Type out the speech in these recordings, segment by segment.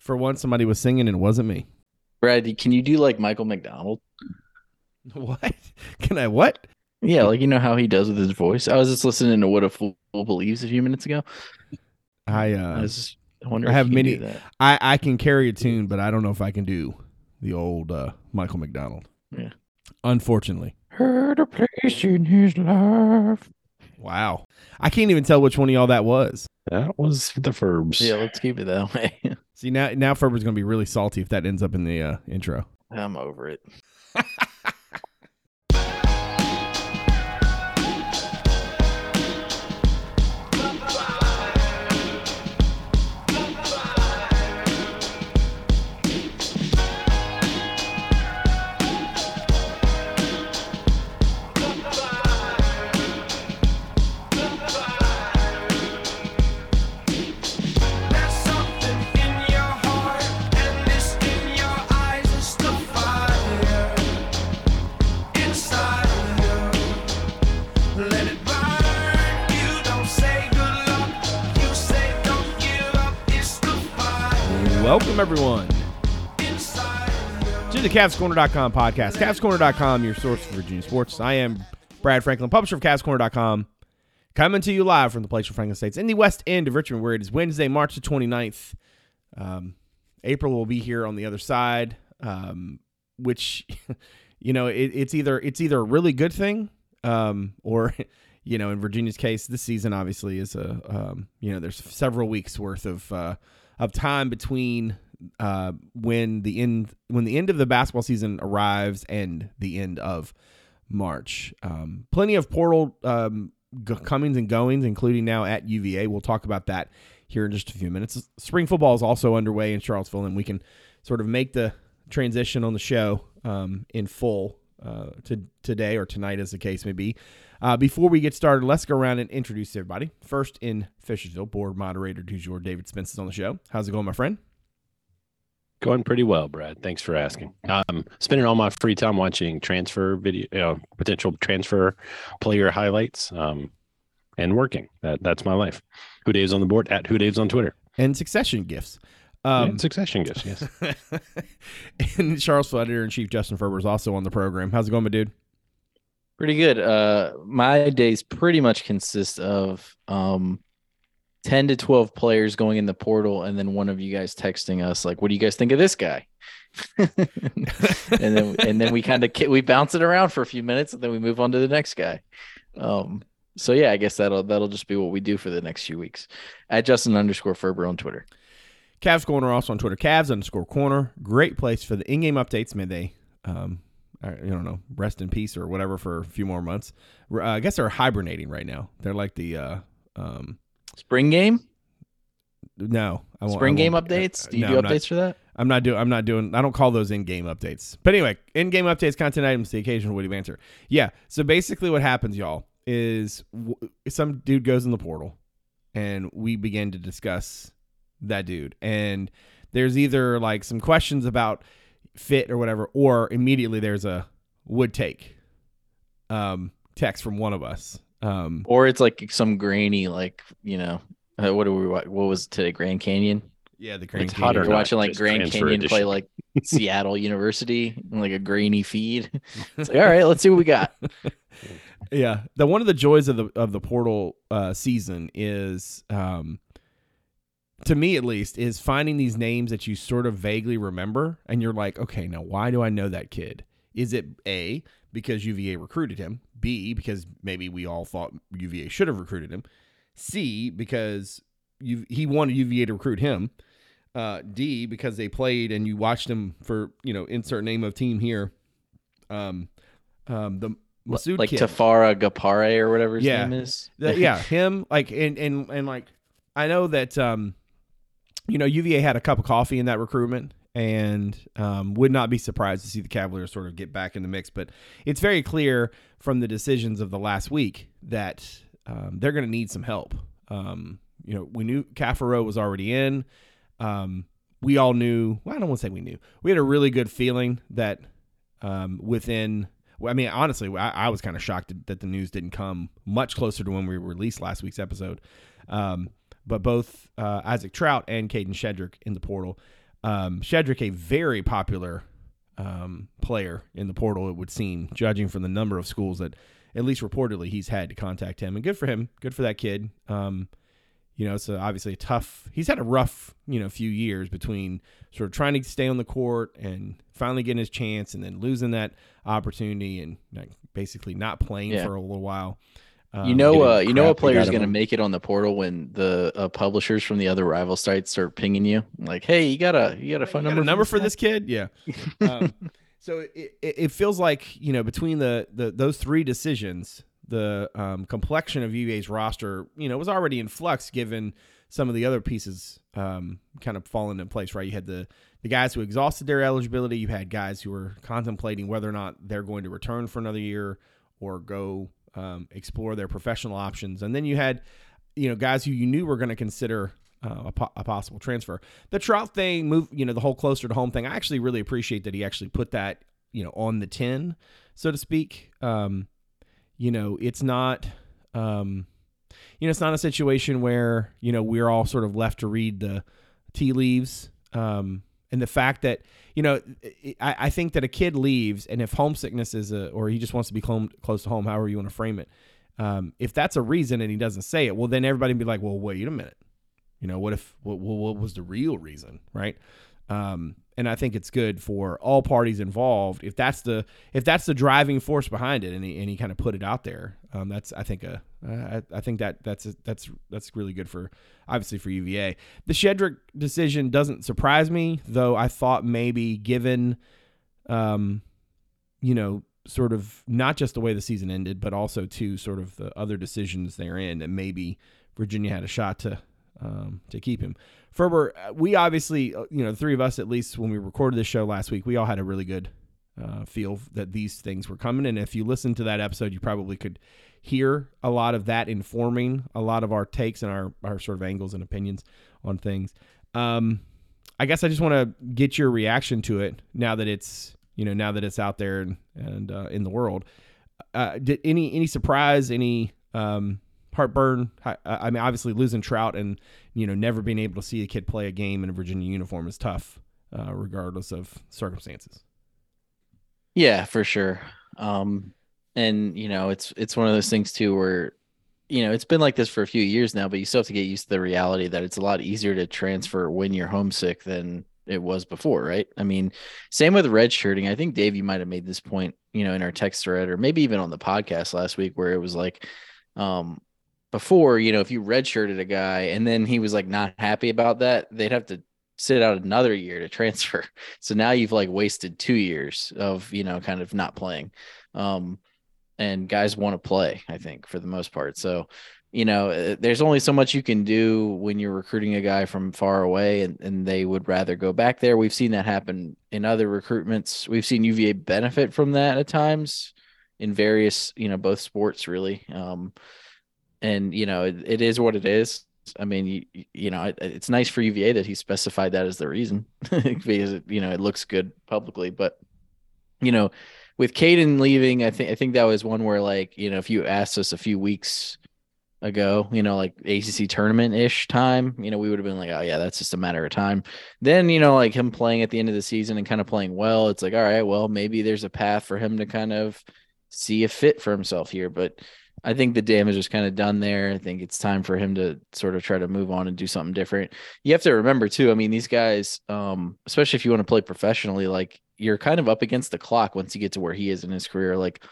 For once, somebody was singing and it wasn't me. Brad, can you do like Michael McDonald? What? Can I what? Yeah, like you know how he does with his voice. I was just listening to What a Fool Believes a few minutes ago. I I uh, was just I wonder I if have many- that. I I can carry a tune, but I don't know if I can do the old uh, Michael McDonald. Yeah. Unfortunately. Heard a place in his life. Wow. I can't even tell which one of y'all that was. That was the Furbs. Yeah, let's keep it that way. See now now Ferber's gonna be really salty if that ends up in the uh, intro. I'm over it. Welcome everyone to the CavsCorner.com podcast. CavsCorner.com, your source for Virginia sports. I am Brad Franklin, publisher of CavsCorner.com, coming to you live from the Palatial Franklin States in the west end of Richmond, where it is Wednesday, March the 29th. Um, April will be here on the other side, um, which, you know, it, it's either it's either a really good thing um, or, you know, in Virginia's case, this season obviously is a, um, you know, there's several weeks worth of uh, of time between uh, when the end when the end of the basketball season arrives and the end of March. Um, plenty of portal um, g- comings and goings, including now at UVA. We'll talk about that here in just a few minutes. Spring football is also underway in Charlottesville, and we can sort of make the transition on the show um, in full uh, to today or tonight, as the case may be. Uh, before we get started, let's go around and introduce everybody. First in Fishersville, board moderator du jour, David Spence is on the show. How's it going, my friend? Going pretty well, Brad. Thanks for asking. I'm spending all my free time watching transfer video, you know, potential transfer player highlights, um, and working. That that's my life. HooDaves on the board at HooDaves on Twitter. And succession gifts. Um, Um, succession gifts. Yes. and Charlottesville editor in chief Justin Ferber is also on the program. How's it going, my dude? Pretty good. Uh my days pretty much consist of um 10 to 12 players going in the portal and then one of you guys texting us like what do you guys think of this guy? and then and then we kind of we bounce it around for a few minutes and then we move on to the next guy. Um so yeah, I guess that'll that'll just be what we do for the next few weeks. At Justin underscore Ferber on Twitter. Cavs Corner also on Twitter. Cavs underscore corner. Great place for the in-game updates. May they, um, I don't know, rest in peace or whatever for a few more months. Uh, I guess they're hibernating right now. They're like the, uh, um, Spring game? no, I won't, Spring I game won't- updates? uh, Do you no, do I'm not- updates for that? I'm not doing. I'm not doing. I don't call those in-game updates. But anyway, in-game updates, content items, the occasional witty banter. Yeah. So basically, what happens, y'all, is w- some dude goes in the portal, and we begin to discuss that dude, and there's either like some questions about fit or whatever, or immediately there's a would take um, text from one of us. Um, Or it's like some grainy, like you know, uh, what do we? wa- What was today? Grand Canyon. yeah, the Grand It's Canyon. hot or You're watching like Grand transfer Canyon play like Seattle University, in, like a grainy feed. It's like, all right, let's see what we got. Yeah, the one of the joys of the of the portal uh, season is, um, to me at least, is finding these names that you sort of vaguely remember, and you're like, okay, now why do I know that kid? Is it a because UVA recruited him? B because maybe we all thought UVA should have recruited him. C because you he wanted UVA to recruit him. Uh, D because they played and you watched them for you know insert name of team here. Um, um, the Masood like kid. Tafara Gapare or whatever his Yeah. name is. Yeah, him like and and and like I know that um you know UVA had a cup of coffee in that recruitment and um would not be surprised to see the Cavaliers sort of get back in the mix but it's very clear from the decisions of the last week that um, they're going to need some help. Um you know, we knew Caffaro was already in. Um we all knew, well, I don't want to say we knew. We had a really good feeling that um within I mean, honestly, I, I was kind of shocked that the news didn't come much closer to when we released last week's episode. Um, but both uh, Isaac Traudt and Kadin Shedrick in the portal. Um, Shedrick, a very popular um, player in the portal, it would seem, judging from the number of schools that, at least reportedly, he's had to contact him. And good for him. Good for that kid. Um, you know, it's a, obviously a tough. He's had a rough, you know, few years between sort of trying to stay on the court and finally getting his chance, and then losing that opportunity and like, basically not playing Yeah. for a little while. Um, you know, uh, you know, a player is going to make it on the portal when the uh, publishers from the other rival sites start pinging you, like, "Hey, you got a you got a phone You got number, a number for this kid? Yeah. Um, so it, it, it feels like you know between the, the those three decisions, the um, complexion of UVA's roster, you know, was already in flux given some of the other pieces um, kind of falling in place. Right, you had the the guys who exhausted their eligibility. You had guys who were contemplating whether or not they're going to return for another year or go um, explore their professional options, and then you had you know guys who you knew were going to consider uh, a, po- a possible transfer. The Traudt thing, move you know the whole closer to home thing. I actually really appreciate that he actually put that you know on the tin, so to speak. Um, you know, it's not. Um, you know, it's not a situation where you know we're all sort of left to read the tea leaves. Um, and the fact that you know, I, I think that a kid leaves, and if homesickness is a, or he just wants to be close, close to home, however you want to frame it, um, if that's a reason and he doesn't say it, well, then everybody be like, well, wait a minute, you know, what if, what, what what was the real reason, right? Um, and I think it's good for all parties involved if that's the if that's the driving force behind it, and he, and he kind of put it out there. Um, that's I think a I, I think that that's that's that's really good for obviously for UVA. The Shedrick decision doesn't surprise me, though. I thought maybe given, um, you know, sort of not just the way the season ended, but also to sort of the other decisions therein, that maybe Virginia had a shot to um, to keep him. Ferber, uh, we obviously, uh, you know, the three of us at least when we recorded this show last week, we all had a really good uh, feel that these things were coming. And if you listen to that episode, you probably could hear a lot of that informing a lot of our takes and our, our sort of angles and opinions on things. Um, I guess I just want to get your reaction to it now that it's you know now that it's out there and, and uh, in the world. Uh, did any any surprise, any um, heartburn? I, I mean, obviously losing Traudt and you know never being able to see a kid play a game in a Virginia uniform is tough, uh, regardless of circumstances. Yeah, for sure. Um, and you know, it's it's one of those things too where, you know, it's been like this for a few years now, but you still have to get used to the reality that it's a lot easier to transfer when you're homesick than it was before, right? I mean, same with red shirting. I think Dave, you might have made this point, you know, in our text thread or maybe even on the podcast last week where it was like, um, before, you know, if you redshirted a guy and then he was like not happy about that, they'd have to sit out another year to transfer. So now you've like wasted two years of, you know, kind of not playing. Um, and guys want to play, I think, for the most part. So, you know, uh, there's only so much you can do when you're recruiting a guy from far away and, and they would rather go back there. We've seen that happen in other recruitments. We've seen UVA benefit from that at times in various, you know, both sports really. Um, and you know, it, it is what it is. I mean, you, you know, it, it's nice for UVA that he specified that as the reason because it, you know it looks good publicly. But you know, with Caden leaving, I think I think that was one where like you know if you asked us a few weeks ago, you know, like ACC tournament ish time, you know, we would have been like, oh yeah, that's just a matter of time. Then you know, like him playing at the end of the season and kind of playing well, it's like, all right, well, maybe there's a path for him to kind of see a fit for himself here, but. I think the damage is kind of done there. I think it's time for him to sort of try to move on and do something different. You have to remember too. I mean, these guys, um, especially if you want to play professionally, like you're kind of up against the clock once you get to where he is in his career. Like,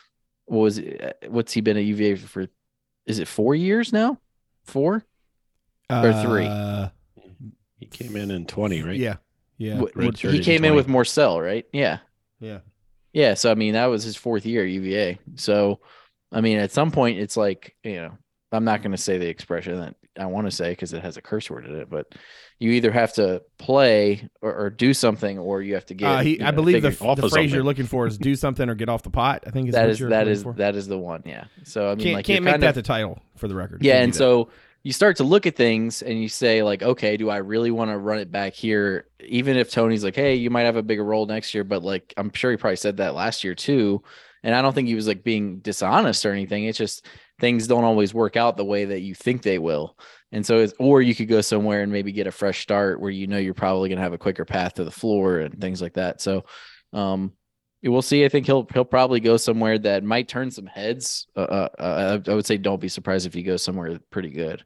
what was it, what's he been at UVA for? Is it four years now? Four? Or three. Uh, He came in in 20, right? Yeah, yeah, Wh- red he shirt in came in with Morsell, right? Yeah. yeah. Yeah, so I mean that was his fourth year at UVA. So I mean at some point it's like, you know, I'm not going to say the expression that I want to say because it has a curse word in it, but you either have to play or, or do something or you have to get Uh, he, you I believe the, off the phrase something. you're looking for is do something or get off the pot. I think is that what is you're that looking is for. that is the one. Yeah. So I mean can't like can't make kind that of, the title for the record. yeah, and so you start to look at things and you say like, okay, do I really want to run it back here? Even if Tony's like, hey, you might have a bigger role next year, but like I'm sure he probably said that last year too. And I don't think he was like being dishonest or anything. It's just things don't always work out the way that you think they will. And so, it's, or you could go somewhere and maybe get a fresh start where you know you're probably going to have a quicker path to the floor and things like that. So, um, we'll see. I think he'll he'll probably go somewhere that might turn some heads. Uh, uh, uh, I would say don't be surprised if he goes somewhere pretty good.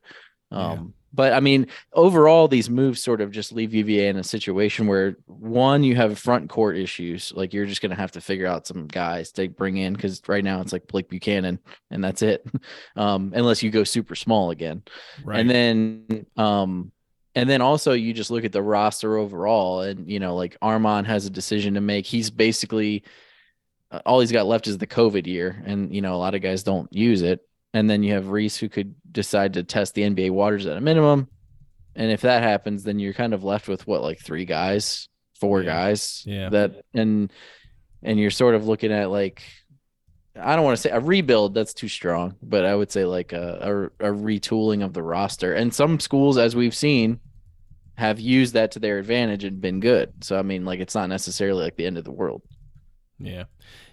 Um, But I mean, overall, these moves sort of just leave UVA in a situation where one, you have front court issues. Like you're just going to have to figure out some guys to bring in because right now it's like Blake Buchanan and that's it. Um, unless you go super small again. Right. And then um and then also you just look at the roster overall and you know like Armaan has a decision to make. He's basically uh, all he's got left is the COVID year and you know a lot of guys don't use it. And then you have Reece who could decide to test the NBA waters at a minimum. And if that happens then you're kind of left with what like three guys, four Yeah. guys Yeah. that and and you're sort of looking at like I don't want to say a rebuild. That's too strong, but I would say like a, a a retooling of the roster. And some schools, as we've seen, have used that to their advantage and been good. So I mean, like it's not necessarily like the end of the world. Yeah.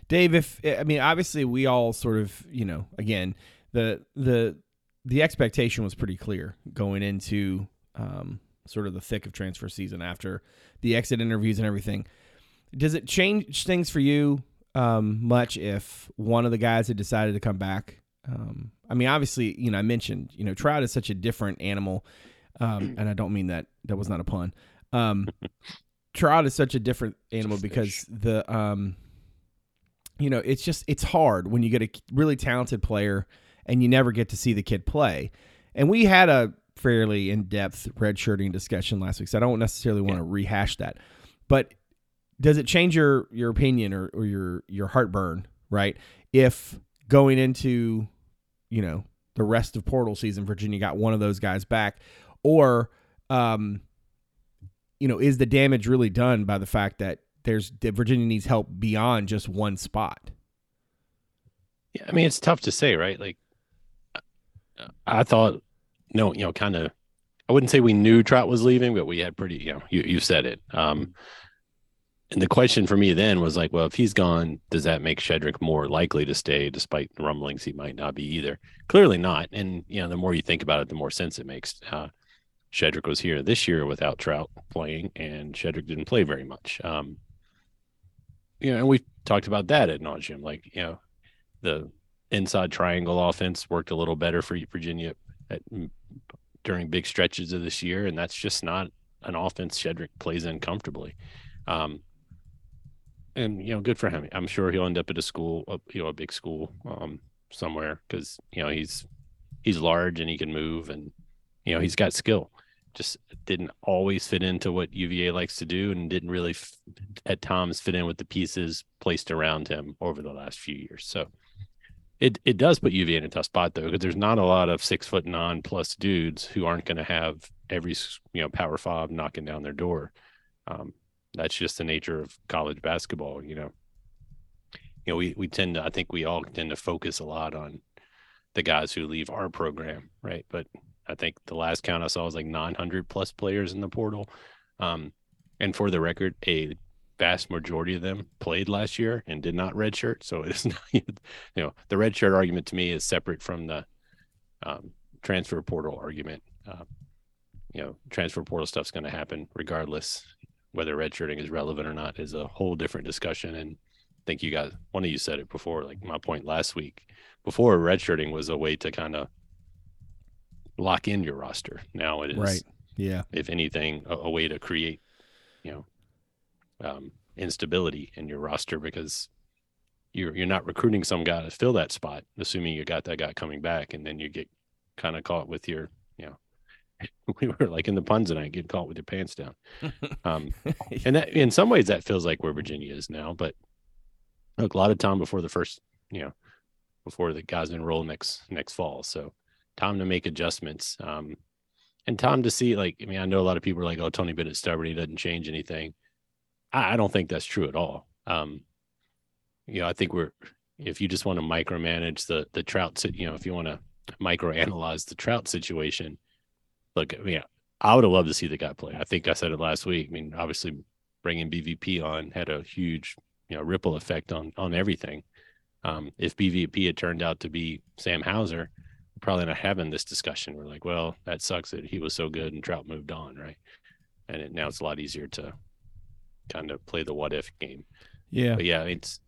Dave, if I mean obviously we all sort of, you know, again, the the the expectation was pretty clear going into um, sort of the thick of transfer season after the exit interviews and everything. Does it change things for you um, much if one of the guys had decided to come back? Um, I mean, obviously, you know, I mentioned, you know, Traudt is such a different animal, um, and I don't mean that that was not a pun. Um, Traudt is such a different animal because the um, you know, it's just it's hard when you get a really talented player and you never get to see the kid play. And we had a fairly in-depth redshirting discussion last week, so I don't necessarily want to rehash that. But does it change your your opinion or, or your your heartburn, right? If going into, you know, the rest of portal season, Virginia got one of those guys back, or um, you know, is the damage really done by the fact that there's that Virginia needs help beyond just one spot? Yeah, I mean it's tough to say, right? Like I thought no, you know, kind of I wouldn't say we knew Traudt was leaving, but we had pretty, you know, you you said it. Um and the question for me then was like, well, if he's gone, does that make Shedrick more likely to stay despite the rumblings he might not be either? Clearly not. And you know, the more you think about it, the more sense it makes. Uh Shedrick was here this year without Traudt playing, and Shedrick didn't play very much. Um, you know, and we talked about that at nauseum. Like, you know, the inside triangle offense worked a little better for Virginia at, during big stretches of this year, and that's just not an offense Shedrick plays in comfortably. Um, and you know, good for him. I'm sure he'll end up at a school, you know, a big school um, somewhere because you know he's he's large and he can move, and you know he's got skill. Just didn't always fit into what UVA likes to do, and didn't really f- at times fit in with the pieces placed around him over the last few years. So it it does put UVA in a tough spot though, because there's not a lot of six foot nine plus dudes who aren't going to have every you know power five knocking down their door. Um, that's just the nature of college basketball. You know, you know we we tend to I think we all tend to focus a lot on the guys who leave our program, right? But I think the last count I saw was like 900 plus players in the portal. Um, and for the record, a vast majority of them played last year and did not redshirt. So it's not, you know, the redshirt argument to me is separate from the um, transfer portal argument. Uh, you know, transfer portal stuff's going to happen regardless. Whether redshirting is relevant or not is a whole different discussion. And I think you guys, one of you said it before, like my point last week, before redshirting was a way to kind of lock in your roster. Now it is, Right. Yeah. if anything, a, a way to create, you know, um, instability in your roster because you're you're not recruiting some guy to fill that spot, assuming you got that guy coming back, and then you get kind of caught with your, you know, we were like in the puns tonight, get caught with your pants down. Um, and that in some ways that feels like where Virginia is now, but look, a lot of time before the first, you know, before the guys enroll next next fall, so time to make adjustments. Um, and time to see like I mean I know a lot of people are like oh Tony Bennett's stubborn he doesn't change anything. I, I don't think that's true at all. Um, you know I think we're if you just want to micromanage the the Traudt you know if you want to microanalyze the Traudt situation, look I mean I would have loved to see the guy play. I think I said it last week. I mean obviously bringing BVP on had a huge you know ripple effect on on everything. Um, if BVP had turned out to be Sam Hauser, probably not having this discussion. We're like, well, that sucks that he was so good and Traudt moved on, right? And it, now it's a lot easier to kind of play the what if game. Yeah. But yeah, it's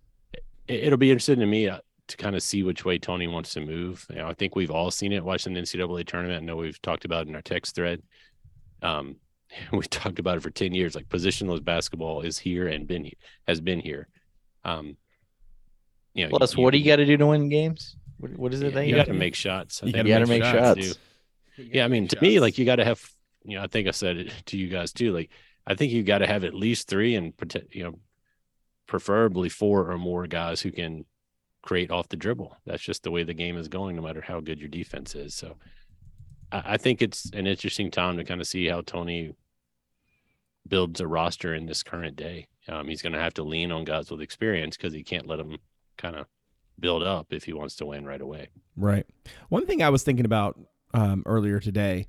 it, it'll be interesting to me uh, to kind of see which way Tony wants to move. You know, I think we've all seen it watching the NCAA tournament. I know we've talked about it in our text thread. Um, we talked about it for ten years. Like positionless basketball is here and been has been here. Um, you know, Plus, what do you got to do to win games? What, what is it yeah, that you you got got to make shots. I You think You got to make shots, shots. Yeah, I mean, to me, like you got to have, you know, I think I said it to you guys too. Like, I think you've got to have at least three and, you know, preferably four or more guys who can create off the dribble. That's just the way the game is going, no matter how good your defense is. So, I, I think it's an interesting time to kind of see how Tony builds a roster in this current day. Um, he's going to have to lean on guys with experience because he can't let them kind of build up if he wants to win right away. Right. One thing I was thinking about um, earlier today,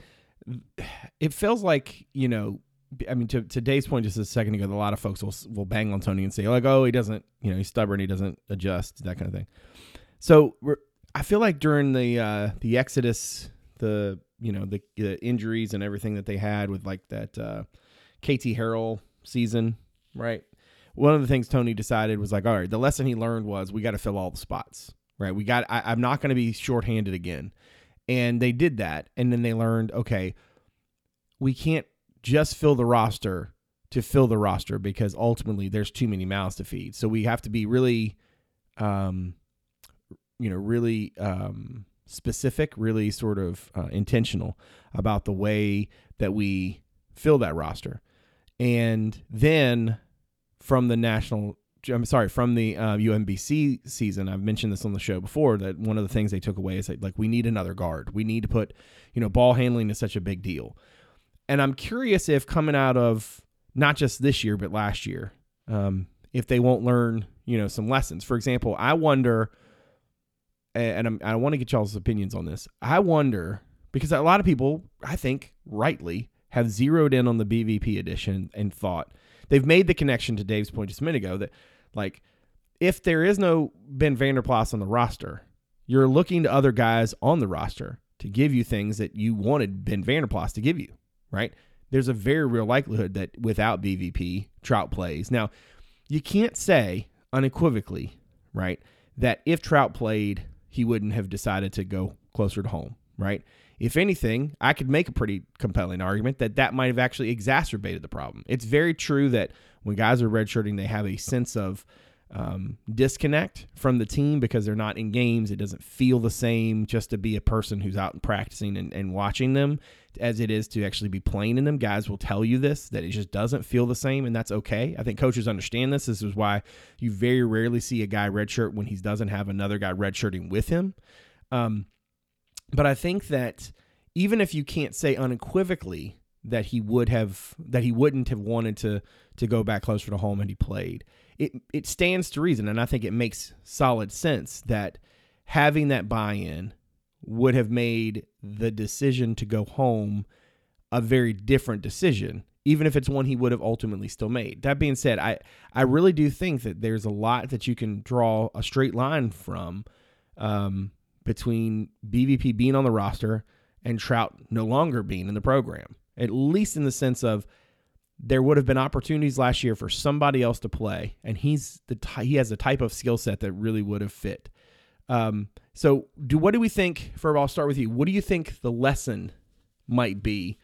it feels like you know, I mean, to, to Dave's point just a second ago, a lot of folks will will bang on Tony and say like, oh, he doesn't, you know, he's stubborn, he doesn't adjust, that kind of thing. So I feel like during the uh, the exodus, the you know the, the injuries and everything that they had with like that uh, KT Harrell season, right? One of the things Tony decided was like, all right, the lesson he learned was we got to fill all the spots, right? We got, I, I'm not going to be shorthanded again. And they did that. And then they learned, okay, we can't just fill the roster to fill the roster because ultimately there's too many mouths to feed. So we have to be really, um, you know, really um, specific, really sort of uh, intentional about the way that we fill that roster. And then from the national I'm sorry, from the uh, UMBC season, I've mentioned this on the show before that one of the things they took away is that, like we need another guard. We need to put, you know, ball handling is such a big deal. And I'm curious if coming out of not just this year but last year, um, if they won't learn, you know, some lessons. For example, I wonder, and I'm, I want to get y'all's opinions on this. I wonder because a lot of people, I think, rightly have zeroed in on the BVP edition and thought they've made the connection to Dave's point just a minute ago that like if there is no Ben Vanderplas on the roster, you're looking to other guys on the roster to give you things that you wanted Ben Vanderplas to give you, right? There's a very real likelihood that without BVP, Traudt plays. Now, you can't say unequivocally, right, that if Traudt played, he wouldn't have decided to go closer to home, right? If anything, I could make a pretty compelling argument that that might have actually exacerbated the problem. It's very true that when guys are redshirting, they have a sense of um, disconnect from the team because they're not in games. It doesn't feel the same just to be a person who's out and practicing and, and watching them as it is to actually be playing in them. Guys will tell you this that it just doesn't feel the same, and that's okay. I think coaches understand this. This is why you very rarely see a guy redshirt when he doesn't have another guy redshirting with him. Um, but I think that even if you can't say unequivocally that he would have that he wouldn't have wanted to to go back closer to home and he played, it it stands to reason, and I think it makes solid sense that having that buy-in would have made the decision to go home a very different decision even if it's one he would have ultimately still made. That being said, I I really do think that there's a lot that you can draw a straight line from um, between BVP being on the roster and Traudt no longer being in the program. At least in the sense of there would have been opportunities last year for somebody else to play, and he's the ty- he has a type of skill set that really would have fit. Um, so, do what do we think? For I'll start with you. What do you think the lesson might be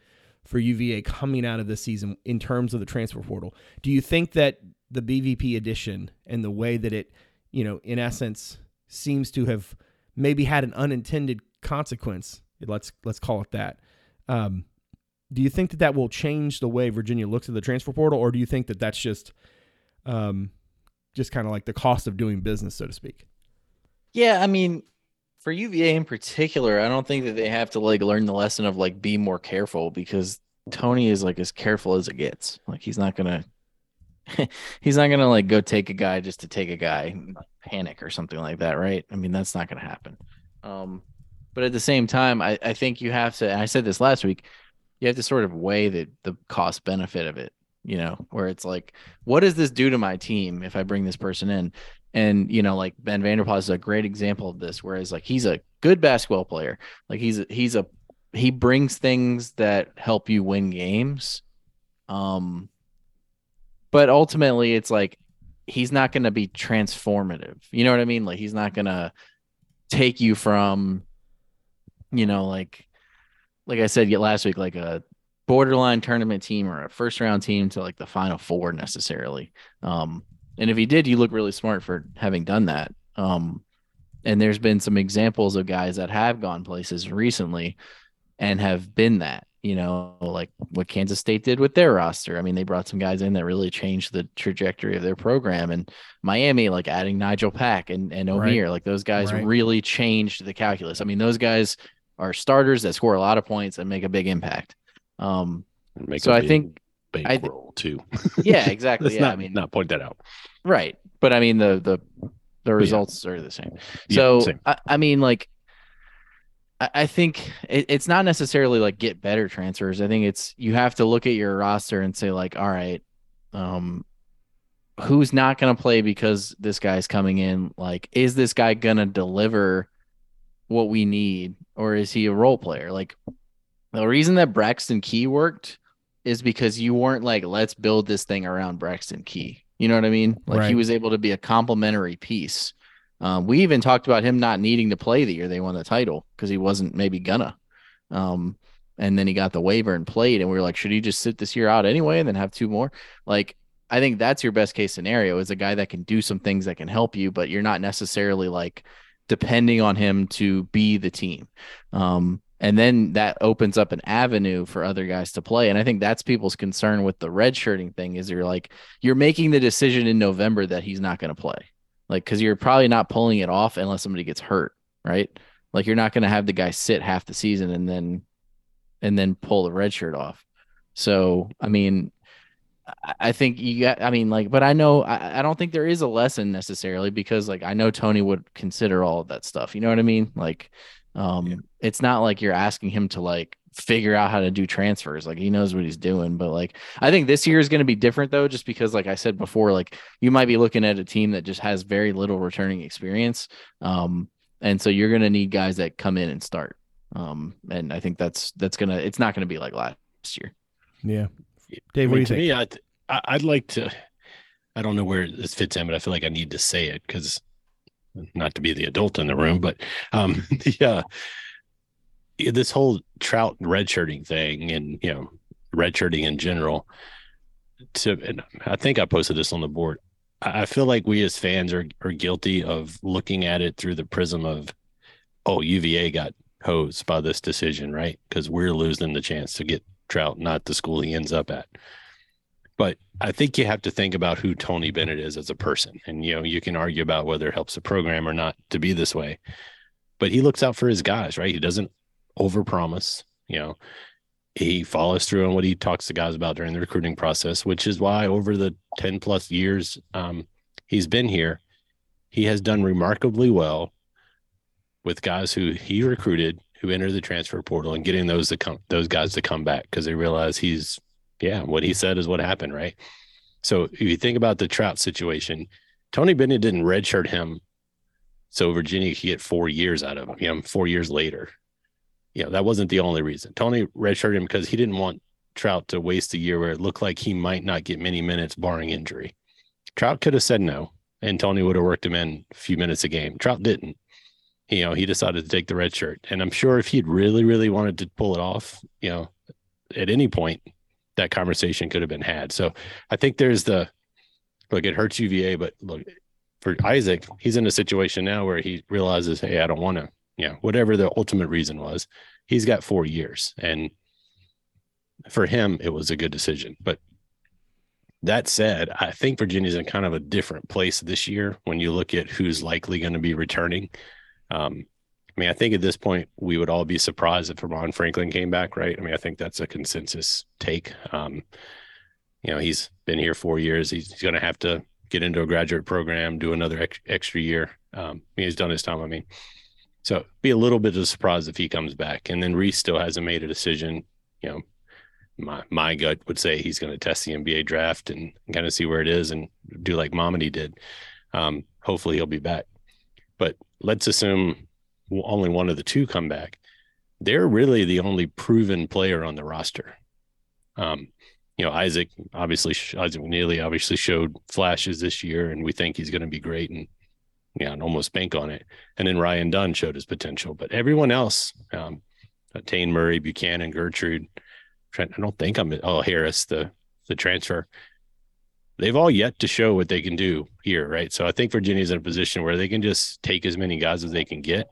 for UVA coming out of this season in terms of the transfer portal? Do you think that the BVP addition and the way that it, you know, in essence, seems to have maybe had an unintended consequence? Let's let's call it that. Um, do you think that that will change the way Virginia looks at the transfer portal, or do you think that that's just, um, just kind of like the cost of doing business, so to speak? Yeah, I mean, for UVA in particular, I don't think that they have to like learn the lesson of like be more careful because Tony is like as careful as it gets. Like he's not gonna he's not gonna like go take a guy just to take a guy panic or something like that, right? I mean, that's not gonna happen. Um, but at the same time, I, I think you have to, I said this last week, you have to sort of weigh the the cost benefit of it, you know, where it's like, what does this do to my team if I bring this person in? And you know, like Ben Vanderplas is a great example of this. Whereas like he's a good basketball player. Like he's a, he's a he brings things that help you win games. Um but ultimately it's like he's not going to be transformative. You know what I mean? Like he's not going to take you from you know like like I said last week like a borderline tournament team or a first round team to like the final four necessarily. Um and if he did, you look really smart for having done that. Um and there's been some examples of guys that have gone places recently and have been that you know like what kansas state did with their roster i mean they brought some guys in that really changed the trajectory of their program and miami like adding nigel pack and, and Right. Like those guys Right. really changed the calculus i mean those guys are starters that score a lot of points and make a big impact um make So I think- I th- bankroll too. yeah exactly yeah not, i mean not point that out. Right. But I mean the the the yeah. results are the same. Yeah, So same. I, I mean like I, I think it, it's not necessarily like get better transfers. I think it's you have to look at your roster and say like, all right, um who's not gonna play because this guy's coming in? Like, is this guy gonna deliver what we need, or is he a role player? Like the reason that Braxton Key worked is because you weren't like, let's build this thing around Braxton Key. You know what I mean? Like Right. he was able to be a complementary piece. Um, we even talked about him not needing to play the year they won the title because he wasn't maybe gonna. Um, and then he got the waiver and played, and we were like, should he just sit this year out anyway and then have two more? Like, I think that's your best case scenario is a guy that can do some things that can help you, but you're not necessarily like depending on him to be the team. Um, and then that opens up an avenue for other guys to play. And I think that's people's concern with the red shirting thing is you're like, you're making the decision in November that he's not going to play. Like, cause you're probably not pulling it off unless somebody gets hurt, right? Like you're not going to have the guy sit half the season and then, and then pull the red shirt off. So, I mean, I- think you got, I mean, like, but I know, I, I don't think there is a lesson necessarily because like I know Tony would consider all of that stuff. You know what I mean? Like, um, it's not like you're asking him to like figure out how to do transfers. Like he knows what he's doing. But like, I think this year is going to be different though, just because, like I said before, like you might be looking at a team that just has very little returning experience. Um, and so you're going to need guys that come in and start. Um, and I think that's, that's going to, it's not going to be like last year. Yeah. Dave, what mean, do to you think? me, I'd, I- I'd like to. I don't know where this fits in, but I feel like I need to say it because not to be the adult in the room, but um, the uh, this whole Traudt redshirting thing, and you know, redshirting in general. To, and I think I posted this on the board. I I feel like we as fans are are guilty of looking at it through the prism of, oh, UVA got hosed by this decision, right? Because we're losing the chance to get Traudt, not the school he ends up at. But I think you have to think about who Tony Bennett is as a person. And, you know, you can argue about whether it helps the program or not to be this way. But he looks out for his guys, right? He doesn't overpromise, you know. He follows through on what he talks to guys about during the recruiting process, which is why over the 10 plus years um, he's been here, he has done remarkably well with guys who he recruited who enter the transfer portal and getting those to come those guys to come back because they realize he's yeah, what he said is what happened, right? So if you think about the Traudt situation, Tony Bennett didn't redshirt him so Virginia could get four years out of him, you know, four years later. You know, that wasn't the only reason. Tony redshirted him because he didn't want Traudt to waste a year where it looked like he might not get many minutes barring injury. Traudt could have said no, and Tony would have worked him in a few minutes a game. Traudt didn't. You know, he decided to take the red shirt. And I'm sure if he'd really, really wanted to pull it off, you know, at any point, that conversation could have been had. So I think there's the look, it hurts UVA, but look for Isaac, he's in a situation now where he realizes, hey, I don't want to, you know, whatever the ultimate reason was, he's got four years. And for him, it was a good decision. But that said, I think Virginia's in kind of a different place this year when you look at who's likely going to be returning. Um, I mean, I think at this point we would all be surprised if Armaan Franklin came back, right? I mean, I think that's a consensus take. Um, you know, he's been here four years. He's, he's going to have to get into a graduate program, do another ex- extra year. Um, he's done his time. I mean, so be a little bit of a surprise if he comes back. And then Reece still hasn't made a decision. You know, my my gut would say he's going to test the NBA draft and kind of see where it is and do like Mamadi did. Um, hopefully he'll be back. But let's assume only one of the two come back, they're really the only proven player on the roster. Um, you know, Isaac obviously Isaac Neely obviously showed flashes this year, and we think he's going to be great and yeah, and almost bank on it. And then Ryan Dunn showed his potential, but everyone else, um, Taine Murray, Buchanan, Gertrude, Trent, I don't think I'm oh Harris, the the transfer. They've all yet to show what they can do here, right? So I think Virginia's in a position where they can just take as many guys as they can get.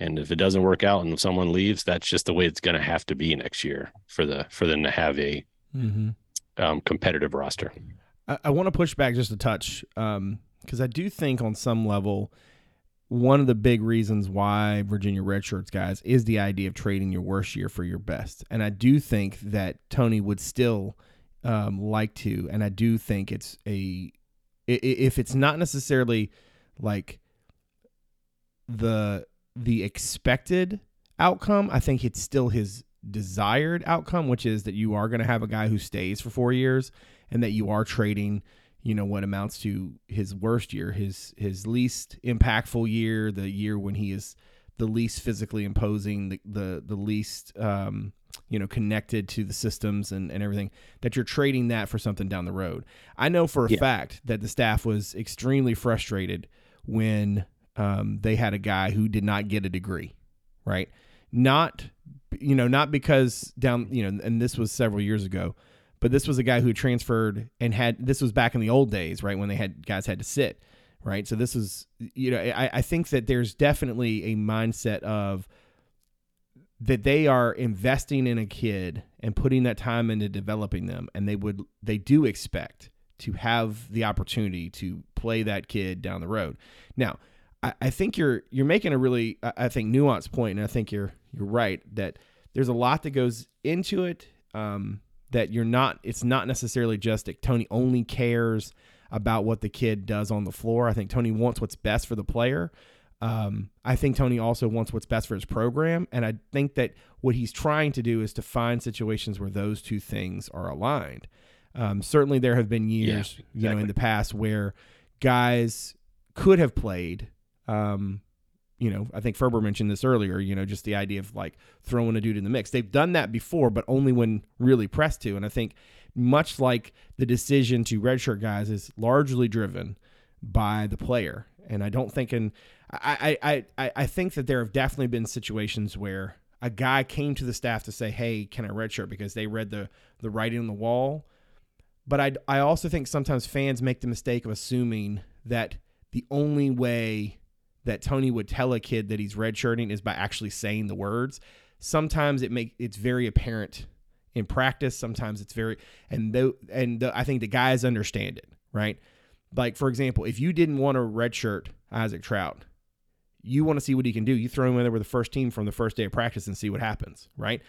And if it doesn't work out and someone leaves, that's just the way it's going to have to be next year for the for them to have a Mm-hmm. um, competitive roster. I, I want to push back just a touch because I do think on some level, one of the big reasons why Virginia redshirts guys is the idea of trading your worst year for your best. And I do think that Tony would still um, like to, and I do think it's a if it's not necessarily like the the expected outcome, I think it's still his desired outcome, which is that you are going to have a guy who stays for four years and that you are trading you know what amounts to his worst year his his least impactful year the year when he is the least physically imposing the the, the least um, you know connected to the systems and, and everything that you're trading that for something down the road i know for a Yeah. fact that the staff was extremely frustrated when um, they had a guy who did not get a degree right? Not you know not because down you know and this was several years ago but this was a guy who transferred and had this was back in the old days right when they had guys had to sit right? So this is, you know i, I think that there's definitely a mindset of that they are investing in a kid and putting that time into developing them and they would they do expect to have the opportunity to play that kid down the road. Now i, I think you're you're making a really I think nuanced point and i think you're you're right that there's a lot that goes into it um, that you're not it's not necessarily just that tony only cares about what the kid does on the floor. I think tony wants what's best for the player. Um, i think tony also wants what's best for his program and i think that what he's trying to do is to find situations where those two things are aligned. Um, certainly there have been years you know in the past where guys could have played um, you know, I think Ferber mentioned this earlier, you know, just the idea of like throwing a dude in the mix. They've done that before, but only when really pressed to. And I think much like the decision to redshirt guys is largely driven by the player. And I don't think in I I, I, I think that there have definitely been situations where a guy came to the staff to say, Hey, can I redshirt? Because they read the the writing on the wall. But I I also think sometimes fans make the mistake of assuming that the only way that Tony would tell a kid that he's redshirting is by actually saying the words. Sometimes it make it's very apparent in practice. Sometimes it's very and though and the, I think the guys understand it, right? Like for example, if you didn't want to redshirt Isaac Traudt, you want to see what he can do. You throw him in there with the first team from the first day of practice and see what happens, right?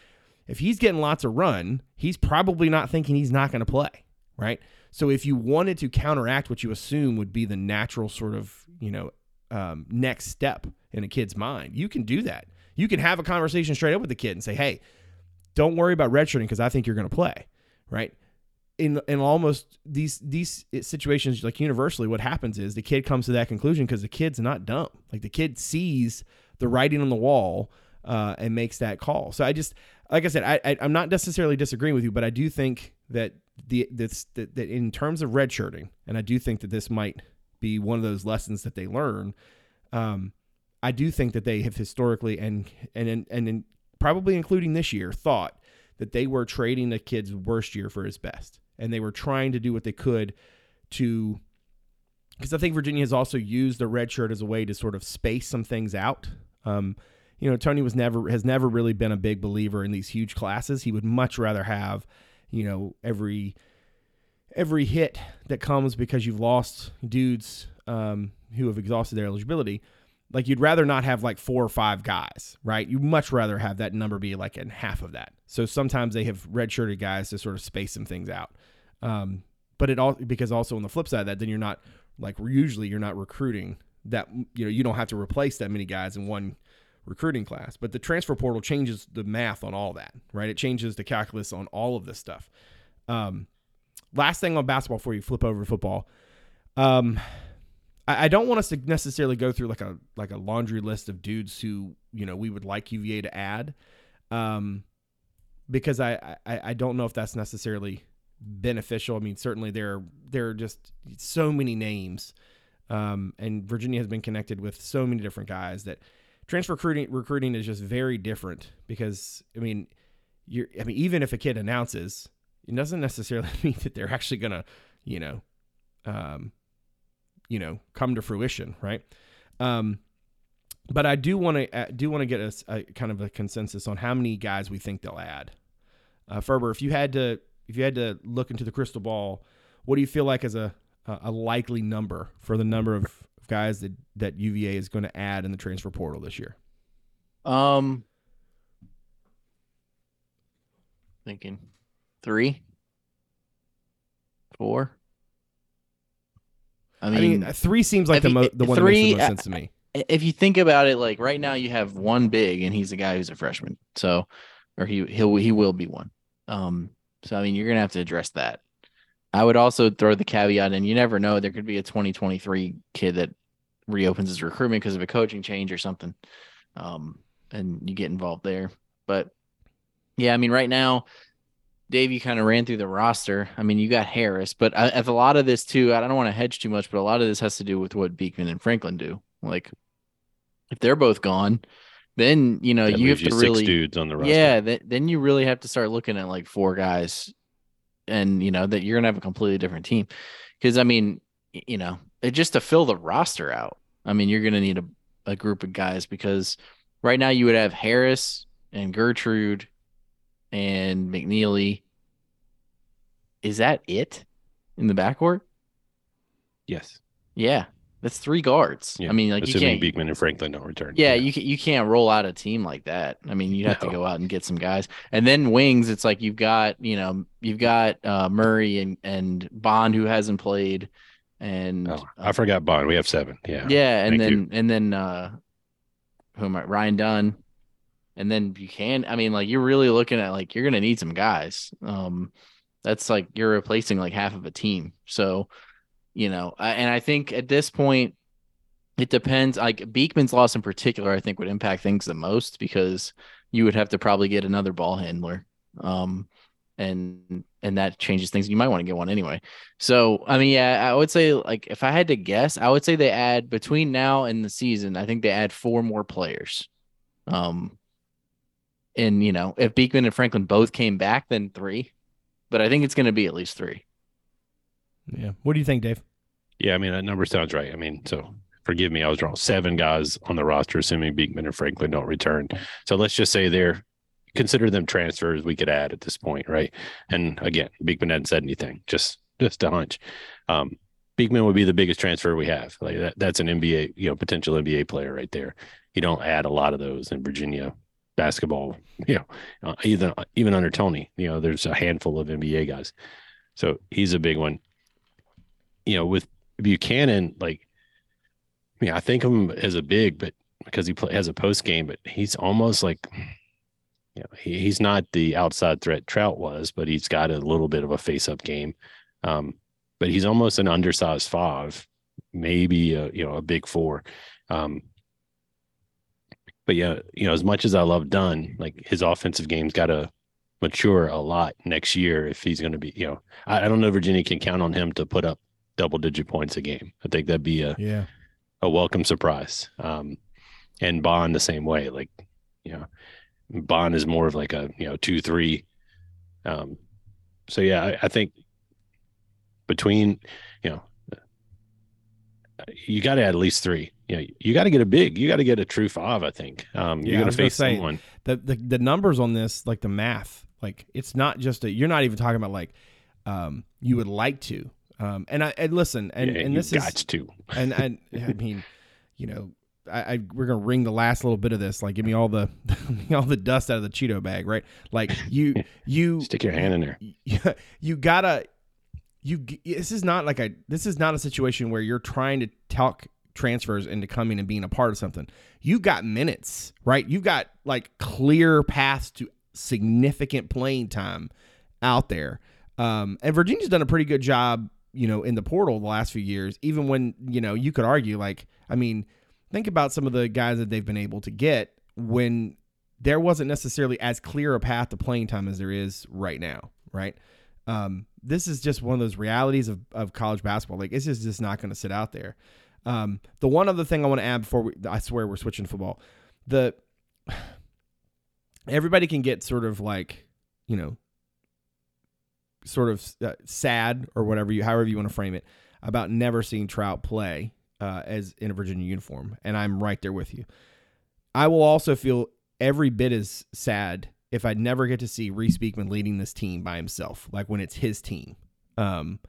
If he's getting lots of run, he's probably not thinking he's not going to play, right? So if you wanted to counteract what you assume would be the natural sort of, you know, um, next step in a kid's mind, you can do that. You can have a conversation straight up with the kid and say, "Hey, don't worry about redshirting because I think you're going to play," right? In in almost these these situations, like universally, what happens is the kid comes to that conclusion because the kid's not dumb. Like the kid sees the writing on the wall uh, and makes that call. So I just, like I said, I, I I'm not necessarily disagreeing with you, but I do think that the this that, that in terms of redshirting, and I do think that this might be one of those lessons that they learn. Um, I do think that they have historically and and and, and probably including this year thought that they were trading the kid's worst year for his best, and they were trying to do what they could to. Because I think Virginia has also used the red shirt as a way to sort of space some things out. Um, you know, Tony was never has never really been a big believer in these huge classes. He would much rather have, you know, every every hit that comes because you've lost dudes um, who have exhausted their eligibility. Like you'd rather not have like four or five guys, right? You'd much rather have that number be like in half of that. So sometimes they have redshirted guys to sort of space some things out. Um, but it all because also on the flip side of that, then you're not like usually you're not recruiting that you know you don't have to replace that many guys in one recruiting class. But the transfer portal changes the math on all that, right? It changes the calculus on all of this stuff. Um, last thing on basketball before you flip over to football. Um, I, I don't want us to necessarily go through like a like a laundry list of dudes who you know we would like UVA to add, um, because I I, I don't know if that's necessarily beneficial. I mean, certainly there there are just so many names, um, and Virginia has been connected with so many different guys that transfer recruiting recruiting is just very different because I mean, you're I mean even if a kid announces, it doesn't necessarily mean that they're actually gonna you know, um, you know, come to fruition, right? Um, but I do want to uh, do want to get us a, kind of a consensus on how many guys we think they'll add. Uh, Ferber, if you had to if you had to look into the crystal ball, what do you feel like is a a a likely number for the number of guys that that UVA is going to add in the transfer portal this year? Um, thinking three, four. I I mean, mean, uh, three seems like the mo- the one three, that makes the most uh, sense to me. if you think about it, like right now you have one big, and he's a guy who's a freshman. So, or he he'll he will be one. Um, so I mean, you're gonna have to address that. I would also throw the caveat in. You never know. There could be a 2023 kid that reopens his recruitment because of a coaching change or something, um, and you get involved there. But yeah, I mean, right now, Dave, you kind of ran through the roster. I mean, you got Harris, but I, if a lot of this too, I don't want to hedge too much, but a lot of this has to do with what Beekman and Franklin do. Like, if they're both gone, then you know That you have to really, dudes on the roster. yeah. Th- then you really have to start looking at like four guys, and you know that you're gonna have a completely different team. Because I mean, you know, it just to fill the roster out. I mean, you're gonna need a, a group of guys because right now you would have Harris and Gertrude and McKneely. Is that it in the backcourt? Yes. Yeah, that's three guards. Yeah. I mean, like you Assuming can't. Beekman and Franklin don't return. Yeah, you can, you can't roll out a team like that. I mean, you'd have to go out and get some guys. And then wings, it's like you've got, you know, you've got uh, Murray and and Bond who hasn't played, and Oh, uh, I forgot Bond. We have seven. Yeah. yeah, and Thank then you. and then uh who am I? Ryan Dunn. And then Buchanan. I mean, like you're really looking at like you're gonna need some guys. Um that's like you're replacing like half of a team. So, you know, I, and I think at this point it depends. Like Beekman's loss in particular, I think would impact things the most because you would have to probably get another ball handler. Um and and that changes things. You might want to get one anyway. So I mean, yeah, I would say like if I had to guess, I would say they add between now and the season. I think they add four more players. Um, and you know, if Beekman and Franklin both came back, then three. But I think it's going to be at least three. Yeah. What do you think, Dave? Yeah, I mean that number sounds right. I mean, so forgive me, I was wrong. Seven guys on the roster, assuming Beekman and Franklin don't return. So let's just say they're consider them transfers we could add at this point, right? And again, Beekman hadn't said anything, just just a hunch. Um, Beekman would be the biggest transfer we have. Like that, that's an NBA, you know, potential NBA player right there. You don't add a lot of those in Virginia basketball, you know, uh, even even under Tony, you know, there's a handful of NBA guys. So he's a big one. You know, with Buchanan, like, I mean, I think of him as a big, but because he play, has a post game, but he's almost like, you know, he, he's not the outside threat Traudt was, but he's got a little bit of a face up game. Um, but he's almost an undersized five, maybe a, you know, a big four. Um, but yeah, you know, as much as I love Dunn, like his offensive game's got to mature a lot next year if he's going to be, you know, I, I don't know if Virginia can count on him to put up double digit points a game. I think that'd be a, Yeah. a welcome surprise. Um, and Bond the same way. Like, you know, Bond is more of like a you know two three. Um, so yeah, I, I think between you know, you got to add at least three. You know, you got to get a big. You got to get a true five. I think. Um, Yeah, you're was gonna face say, someone. The, the the numbers on this, like the math, like it's not just a. You're not even talking about like, um, you would like to. Um, and I and listen, and yeah, and this got is to. and and I mean, you know, I, I we're gonna wring the last little bit of this. Like, give me all the all the dust out of the Cheeto bag, right? Like you you Stick your hand in there. you, you gotta you this is not like a this is not a situation where you're trying to talk transfers into coming and being a part of something You've got minutes right you've got like clear paths to significant playing time out there um, and virginia's done a pretty good job you know, in the portal the last few years, even when, you know, you could argue like, I mean, think about some of the guys that they've been able to get when there wasn't necessarily as clear a path to playing time as there is right now, right? Um, this is just one of those realities of, of college basketball. Like it's just, just not going to sit out there. Um, the one other thing I want to add before we, I swear we're switching football. The everybody can get sort of like, you know, sort of uh, sad or whatever you, however you want to frame it, about never seeing Traudt play uh, as in a Virginia uniform, and I'm right there with you. I will also feel every bit as sad if I never get to see Reece Beekman leading this team by himself, like when it's his team. Um,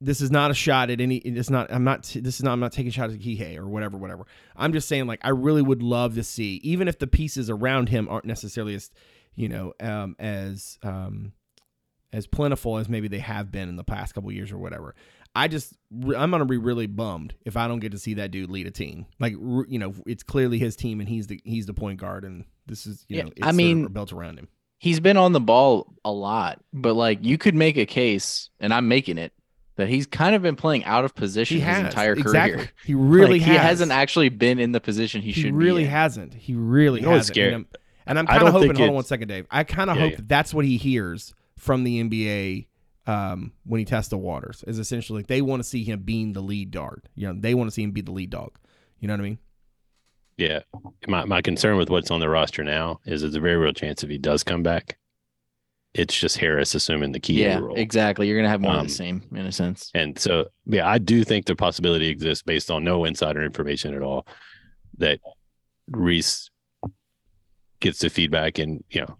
this is not a shot at any. It's not. I'm not. This is not. I'm not taking shots at Kihei or whatever. Whatever. I'm just saying. Like I really would love to see, even if the pieces around him aren't necessarily as, you know, um, as um, as plentiful as maybe they have been in the past couple years or whatever. I just I'm gonna be really bummed if I don't get to see that dude lead a team. Like you know, it's clearly his team and he's the he's the point guard and this is you know it's I sort of mean- built around him. He's been on the ball a lot, but like you could make a case, and I'm making it that he's kind of been playing out of position He his has entire exactly. career. He really Like, has. he hasn't actually been in the position he, He, should really be. in. hasn't. He really You know hasn't. scary? And I'm, and I'm kind of hoping. Hold on one second, Dave. I kind of Yeah, hope yeah. that that's what he hears from the NBA um, when he tests the waters. Is essentially they want to see him being the lead dog. You know, they want to see him be the lead dog. You know what I mean? Yeah. My my concern with what's on the roster now is there's a very real chance if he does come back, it's just Harris assuming the key Yeah, role. exactly. You're gonna have more of Um, the same in a sense. And so, yeah, I do think the possibility exists based on no insider information at all that Reece gets the feedback. And, you know,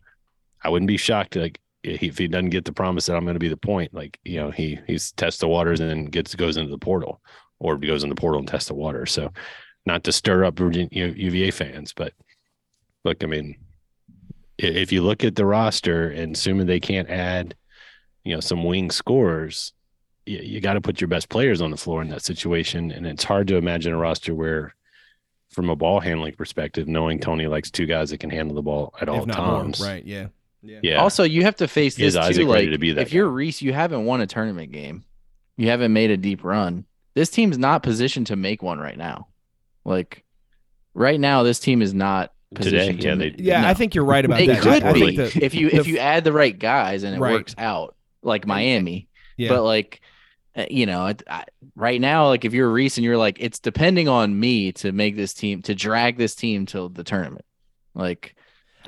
I wouldn't be shocked like if he doesn't get the promise that I'm going to be the point, like, you know, he he's tests the waters and then gets goes into the portal or goes in the portal and tests the water. So not to stir up Virginia UVA fans, but look, I mean, if you look at the roster and assuming they can't add, you know, some wing scorers, you, you got to put your best players on the floor in that situation. And it's hard to imagine a roster where, from a ball handling perspective, knowing Tony likes two guys that can handle the ball at all if not times. more, right? Yeah. Yeah. Yeah. Also, you have to face this Isaac too. ready Like, to be that if you're? Reece, you haven't won a tournament game. You haven't made a deep run. This team's not positioned to make one right now. Like right now, this team is not Today, yeah, they- Yeah, no. I think you're right about They that. could I, I be think the, if you the if you add the right guys and it Right. works out, like Miami. yeah. But like, uh, you know, it, I, right now, like if you're Reece and you're like, it's depending on me to make this team to drag this team to the tournament. Like,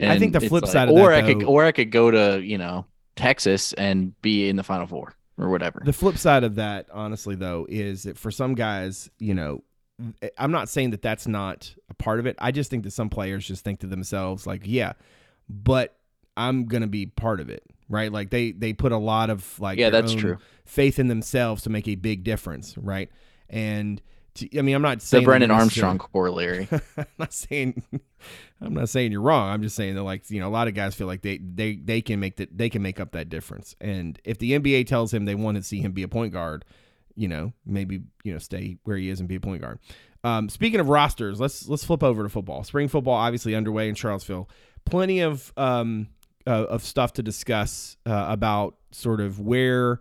I think the flip like- side of or that, I could, or I could go to you know Texas and be in the Final Four or whatever. The flip side of that, honestly, though, is that for some guys, you know, Eh, I'm not saying that that's not a part of it. I just think that some players just think to themselves, like, yeah, but I'm gonna be part of it, right? Like they they put a lot of like Yeah, that's true. faith in themselves to make a big difference, right? And to, I mean, I'm not saying that Brennan Armstrong corollary. I'm not saying I'm not saying you're wrong. I'm just saying that like you know a lot of guys feel like they they they can make that they can make up that difference. And if the NBA tells him they want to see him be a point guard, you know maybe you know stay where he is and be a point guard. Um, speaking of rosters, let's let's flip over to football. Spring football obviously underway in Charlottesville. Plenty of um, uh, of stuff to discuss uh, about sort of where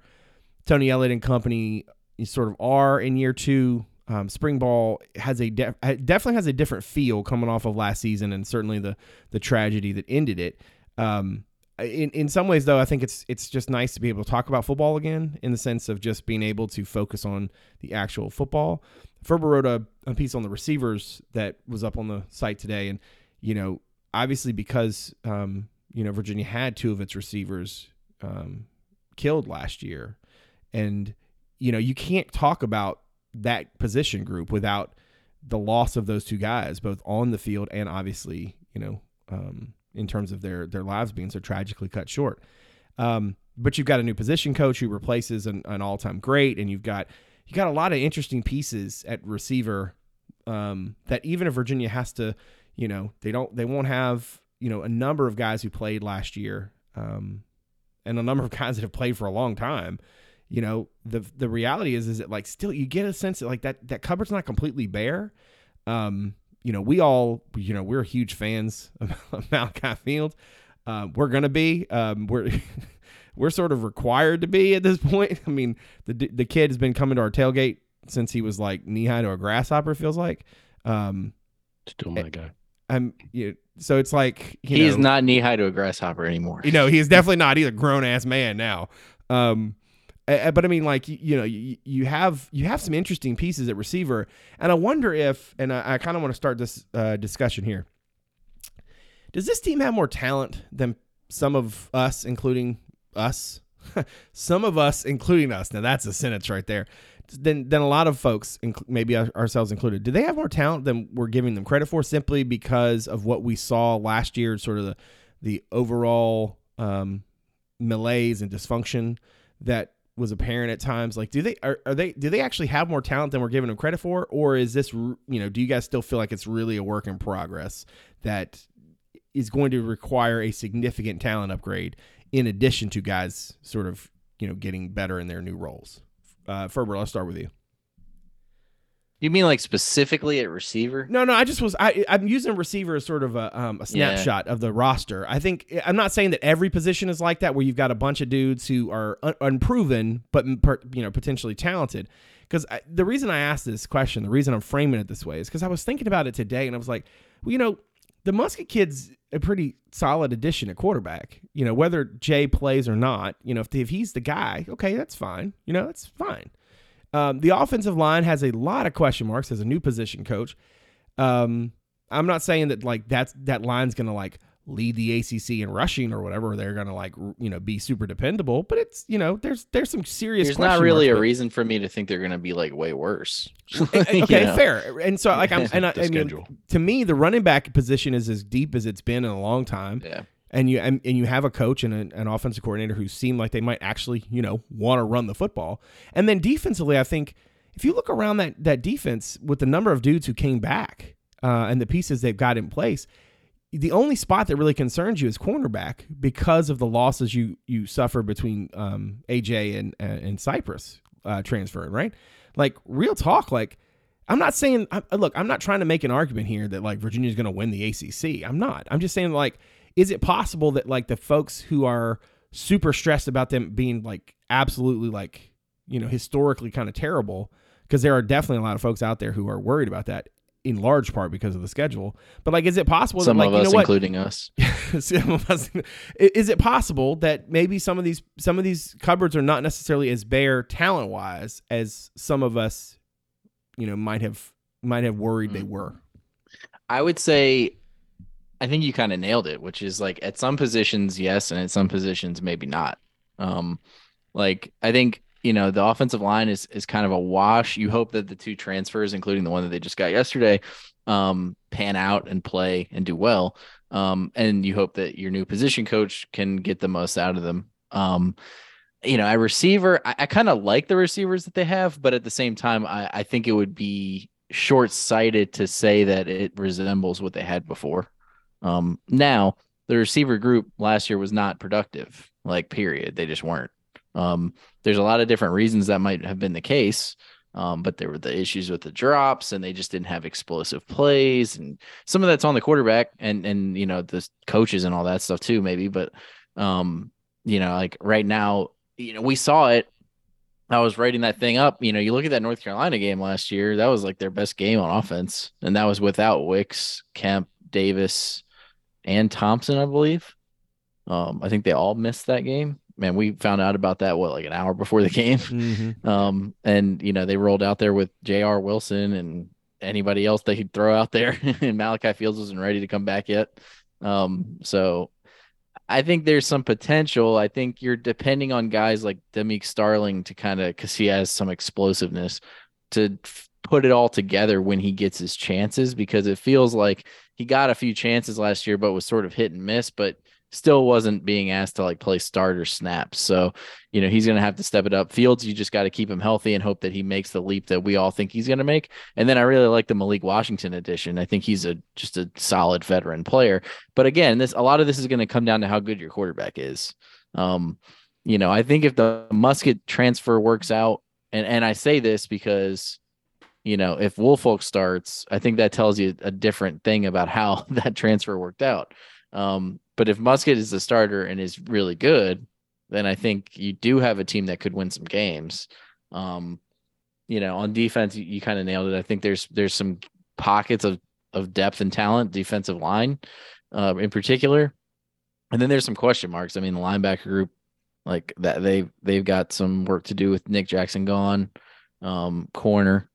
Tony Elliott and company sort of are in year two. Um, spring ball has a def- definitely has a different feel coming off of last season, and certainly the the tragedy that ended it. Um, in in some ways, though, I think it's it's just nice to be able to talk about football again, in the sense of just being able to focus on the actual football. Ferber wrote a, a piece on the receivers that was up on the site today, and you know, obviously because um, you know Virginia had two of its receivers um, killed last year, and you know you can't talk about that position group without the loss of those two guys, both on the field and obviously, you know, um, in terms of their their lives being so tragically cut short. Um, but you've got a new position coach who replaces an, an all time great, and you've got you got a lot of interesting pieces at receiver um, that even if Virginia has to, you know, they don't they won't have you know a number of guys who played last year, um, and a number of guys that have played for a long time you know the the reality is is that like still you get a sense that like that that cupboard's not completely bare um you know we all you know we're huge fans of Malachi Field uh, we're gonna be um we're we're sort of required to be at this point. I mean, the the kid has been coming to our tailgate since he was like knee high to a grasshopper. Feels like. Um, Still my guy. I'm you know, so it's like you He's know, not knee high to a grasshopper anymore. you know he's definitely not He's a grown ass man now um but i mean like you, you know you, you have you have some interesting pieces at receiver. And i wonder if and i, I kind of want to start this uh, discussion here. Does this team have more talent than some of us including us? Some of us including us. Now that's a sentence right there. Than than a lot of folks inc- maybe ourselves included. Do they have more talent than we're giving them credit for simply because of what we saw last year sort of the the overall um, malaise and dysfunction that was apparent at times like do they are, are they do they actually have more talent than we're giving them credit for? Or is this you know do you guys still feel like it's really a work in progress that is going to require a significant talent upgrade in addition to guys sort of you know getting better in their new roles? Uh ferber let's start with you You mean like specifically at receiver? No, no, I just was I I'm using receiver as sort of a um, a Yeah. snapshot of the roster. I think I'm not saying that every position is like that where you've got a bunch of dudes who are un- unproven but per, you know potentially talented. Because the reason I asked this question, the reason I'm framing it this way is because I was thinking about it today and I was like, well, you know, the Muskett kid's a pretty solid addition at quarterback. You know, whether Jay plays or not, you know, if, if he's the guy, okay, that's fine. You know, that's fine. Um, the offensive line has a lot of question marks as a new position coach. Um, I'm not saying that like that's that line's gonna like lead the ACC in rushing or whatever. They're gonna like you know be super dependable, but it's you know there's there's some serious. There's not really a marks, but- reason for me to think they're going to be like way worse. okay, You know? fair. And so like I'm and I, I mean, to me the running back position is as deep as it's been in a long time. Yeah. And you and, and you have a coach and an, an offensive coordinator who seem like they might actually you know want to run the football and then defensively i think if you look around that that defense with the number of dudes who came back uh, and the pieces they've got in place the only spot that really concerns you is cornerback because of the losses you you suffer between um, aj and and cypress uh, transferring right like real talk like I'm not saying look, I'm not trying to make an argument here that like Virginia's going to win the ACC. I'm not. I'm just saying like is it possible that like the folks who are super stressed about them being like absolutely like, you know, historically kind of terrible because there are definitely a lot of folks out there who are worried about that in large part because of the schedule. But like is it possible Some that like of you us, know what including us. some of us- is it possible that maybe some of these some of these cupboards are not necessarily as bare talent wise as some of us you know might have might have worried they mm. were I would say, I think you kind of nailed it, which is like at some positions, yes, and at some positions, maybe not. Um, like I think you know the offensive line is is kind of a wash. You hope that the two transfers, including the one that they just got yesterday, um, pan out and play and do well. Um, and you hope that your new position coach can get the most out of them. Um, you know, a receiver, I, I kind of like the receivers that they have, but at the same time, I, I think it would be short sighted to say that it resembles what they had before. Um, now, the receiver group last year was not productive, like, period. They just weren't. Um, there's a lot of different reasons that might have been the case. Um, but there were the issues with the drops and they just didn't have explosive plays and some of that's on the quarterback and and you know the coaches and all that stuff too maybe but um you know like right now you know we saw it I was writing that thing up you know you look at that North Carolina game last year that was like their best game on offense and that was without Wicks Kemp Davis and Thompson I believe um I think they all missed that game man we found out about that what like an hour before the game mm-hmm. um, and you know, they rolled out there with J.R. Wilson and anybody else they could throw out there. and Malachi Fields wasn't ready to come back yet. Um, so I think there's some potential. I think you're depending on guys like Demick Starling to kind of because he has some explosiveness to f- put it all together when he gets his chances because it feels like he got a few chances last year, but was sort of hit and miss, but still wasn't being asked to like play starter snaps. So, you know, he's going to have to step it up. Fields, you just got to keep him healthy and hope that he makes the leap that we all think he's going to make. And then I really like the Malik Washington addition. I think he's a just a solid veteran player. But again, this a lot of this is going to come down to how good your quarterback is. Um, you know, I think if the Muskett transfer works out, and and I say this because you know, if Woolfolk starts, I think that tells you a different thing about how that transfer worked out. Um, but if Muskett is the starter and is really good, then I think you do have a team that could win some games. Um, you know, on defense, you, you kind of nailed it. I think there's there's some pockets of of depth and talent, defensive line, uh, in particular, and then there's some question marks. I mean, the linebacker group, like that, they they've got some work to do with Nick Jackson gone, um, corner.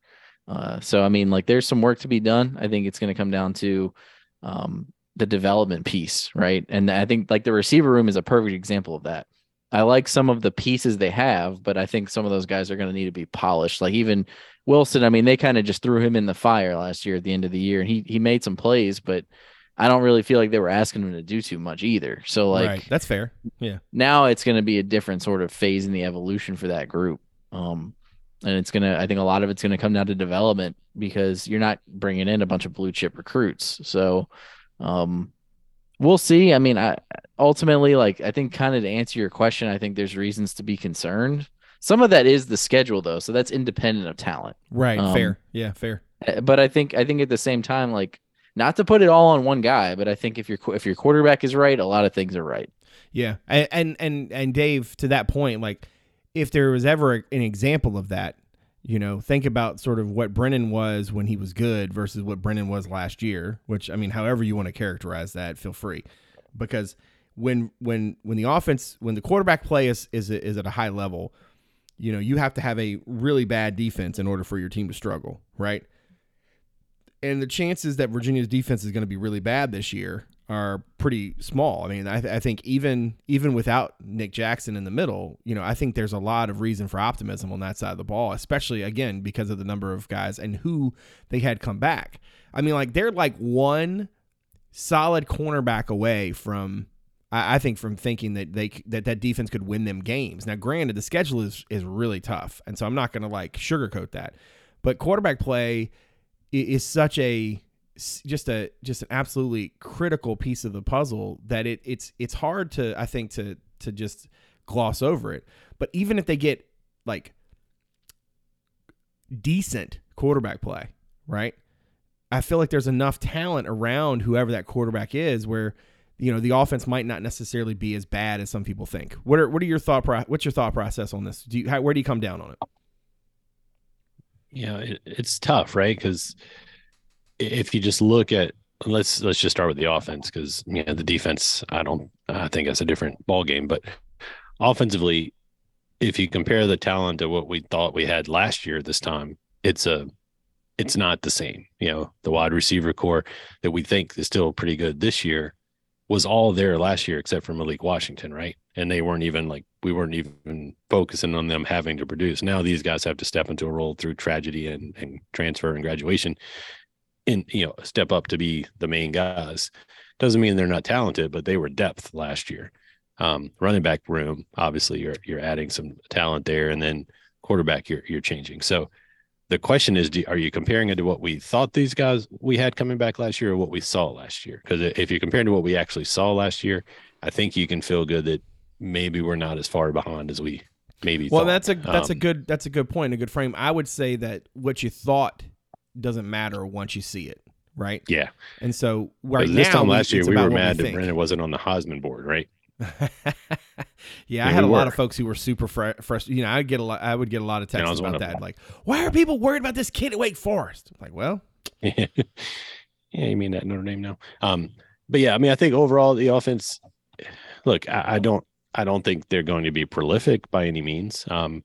Uh, so I mean, like there's some work to be done. I think it's going to come down to um, the development piece, right? And I think like the receiver room is a perfect example of that. I like some of the pieces they have, but I think some of those guys are going to need to be polished. Like even Wilson, I mean, they kind of just threw him in the fire last year at the end of the year, and he he made some plays, but I don't really feel like they were asking him to do too much either. So like right. That's fair. Yeah. Now it's going to be a different sort of phase in the evolution for that group. Um, and it's going to, I think a lot of it's going to come down to development because you're not bringing in a bunch of blue chip recruits. So, um, we'll see. I mean, I ultimately, like, I think kind of to answer your question, I think there's reasons to be concerned. Some of that is the schedule though. So that's independent of talent. Right. Um, fair. Yeah. Fair. Uh, But I think, I think at the same time, like, not to put it all on one guy, but I think if your if your quarterback is right, a lot of things are right. Yeah, and and, and Dave, to that point, like if there was ever an example of that, you know, think about sort of what Brennan was when he was good versus what Brennan was last year. Which I mean, however you want to characterize that, feel free, because when when when the offense when the quarterback play is is is at a high level, you know, you have to have a really bad defense in order for your team to struggle, right? And the chances that Virginia's defense is going to be really bad this year are pretty small. I mean, I, th- I think even even without Nick Jackson in the middle, you know, I think there's a lot of reason for optimism on that side of the ball, especially again because of the number of guys and who they had come back. I mean, like they're like one solid cornerback away from. I I think from thinking that they that that defense could win them games. Now, granted, the schedule is is really tough, and so I'm not going to like sugarcoat that. But quarterback play i- is such a just a just an absolutely critical piece of the puzzle that it it's it's hard to I think to to just gloss over it. But even if they get like decent quarterback play, right? I feel like there's enough talent around whoever that quarterback is where you know the offense might not necessarily be as bad as some people think. What are what are your thought pro- what's your thought process on this? Do you how, where do you come down on it? Yeah, it, it's tough right because if you just look at let's let's just start with the offense because you know the defense i don't i think that's a different ball game but offensively if you compare the talent to what we thought we had last year this time it's a it's not the same. You know the wide receiver core that we think is still pretty good this year was all there last year except for malik washington right? And they weren't even like we weren't even focusing on them having to produce. Now these guys have to step into a role through tragedy and, and transfer and graduation and you know step up to be the main guys doesn't mean they're not talented but they were depth last year um, running back room obviously you're you're adding some talent there and then quarterback you're you're changing so the question is do, are you comparing it to what we thought these guys we had coming back last year or what we saw last year because if you're comparing to what we actually saw last year i think you can feel good that maybe we're not as far behind as we maybe Well, thought. that's a that's a Um, good that's a good point, a good frame. I would say that what you thought doesn't matter once you see it, right? yeah And so right now, this time last year we were mad that think. Brennan wasn't on the Heisman board right yeah, I had a we lot of folks who were super fr- frustrated. You know, I get a lot. I would get a lot of texts about that, like, "Why are people worried about this kid at Wake Forest?" I'm like, well, yeah, you mean that Notre Dame now? Um, but yeah, I mean, I think overall the offense. Look, I, I don't, I don't think they're going to be prolific by any means. Um,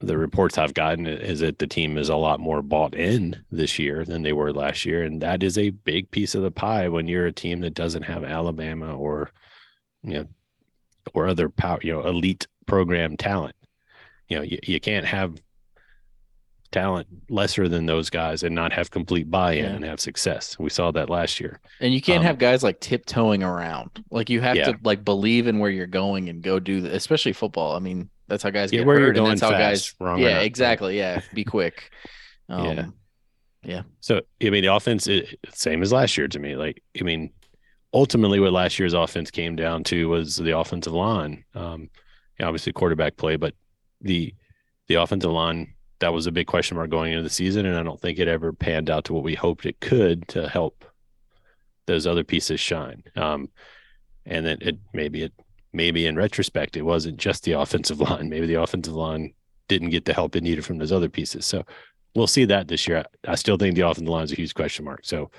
the reports I've gotten is that the team is a lot more bought in this year than they were last year, and that is a big piece of the pie when you're a team that doesn't have Alabama or, you know, or other power, you know, elite program talent. You know, you, you can't have talent lesser than those guys and not have complete buy-in Yeah. and have success. We saw that last year. And you can't Um, have guys like tiptoeing around. Like you have Yeah. to like believe in where you're going and go do that, especially football. I mean, that's how guys Yeah, get where hurt. you're and going that's how fast, guys wrong Yeah, exactly. Yeah. Be quick. Yeah. yeah. So I mean, the offense it, same as last year to me. Like I mean, ultimately, what last year's offense came down to was the offensive line. Um, obviously quarterback play, but the the offensive line that was a big question mark going into the season, and I don't think it ever panned out to what we hoped it could to help those other pieces shine. Um, and then it maybe it maybe in retrospect, it wasn't just the offensive line. Maybe the offensive line didn't get the help it needed from those other pieces. So we'll see that this year. I, I still think the offensive line is a huge question mark. So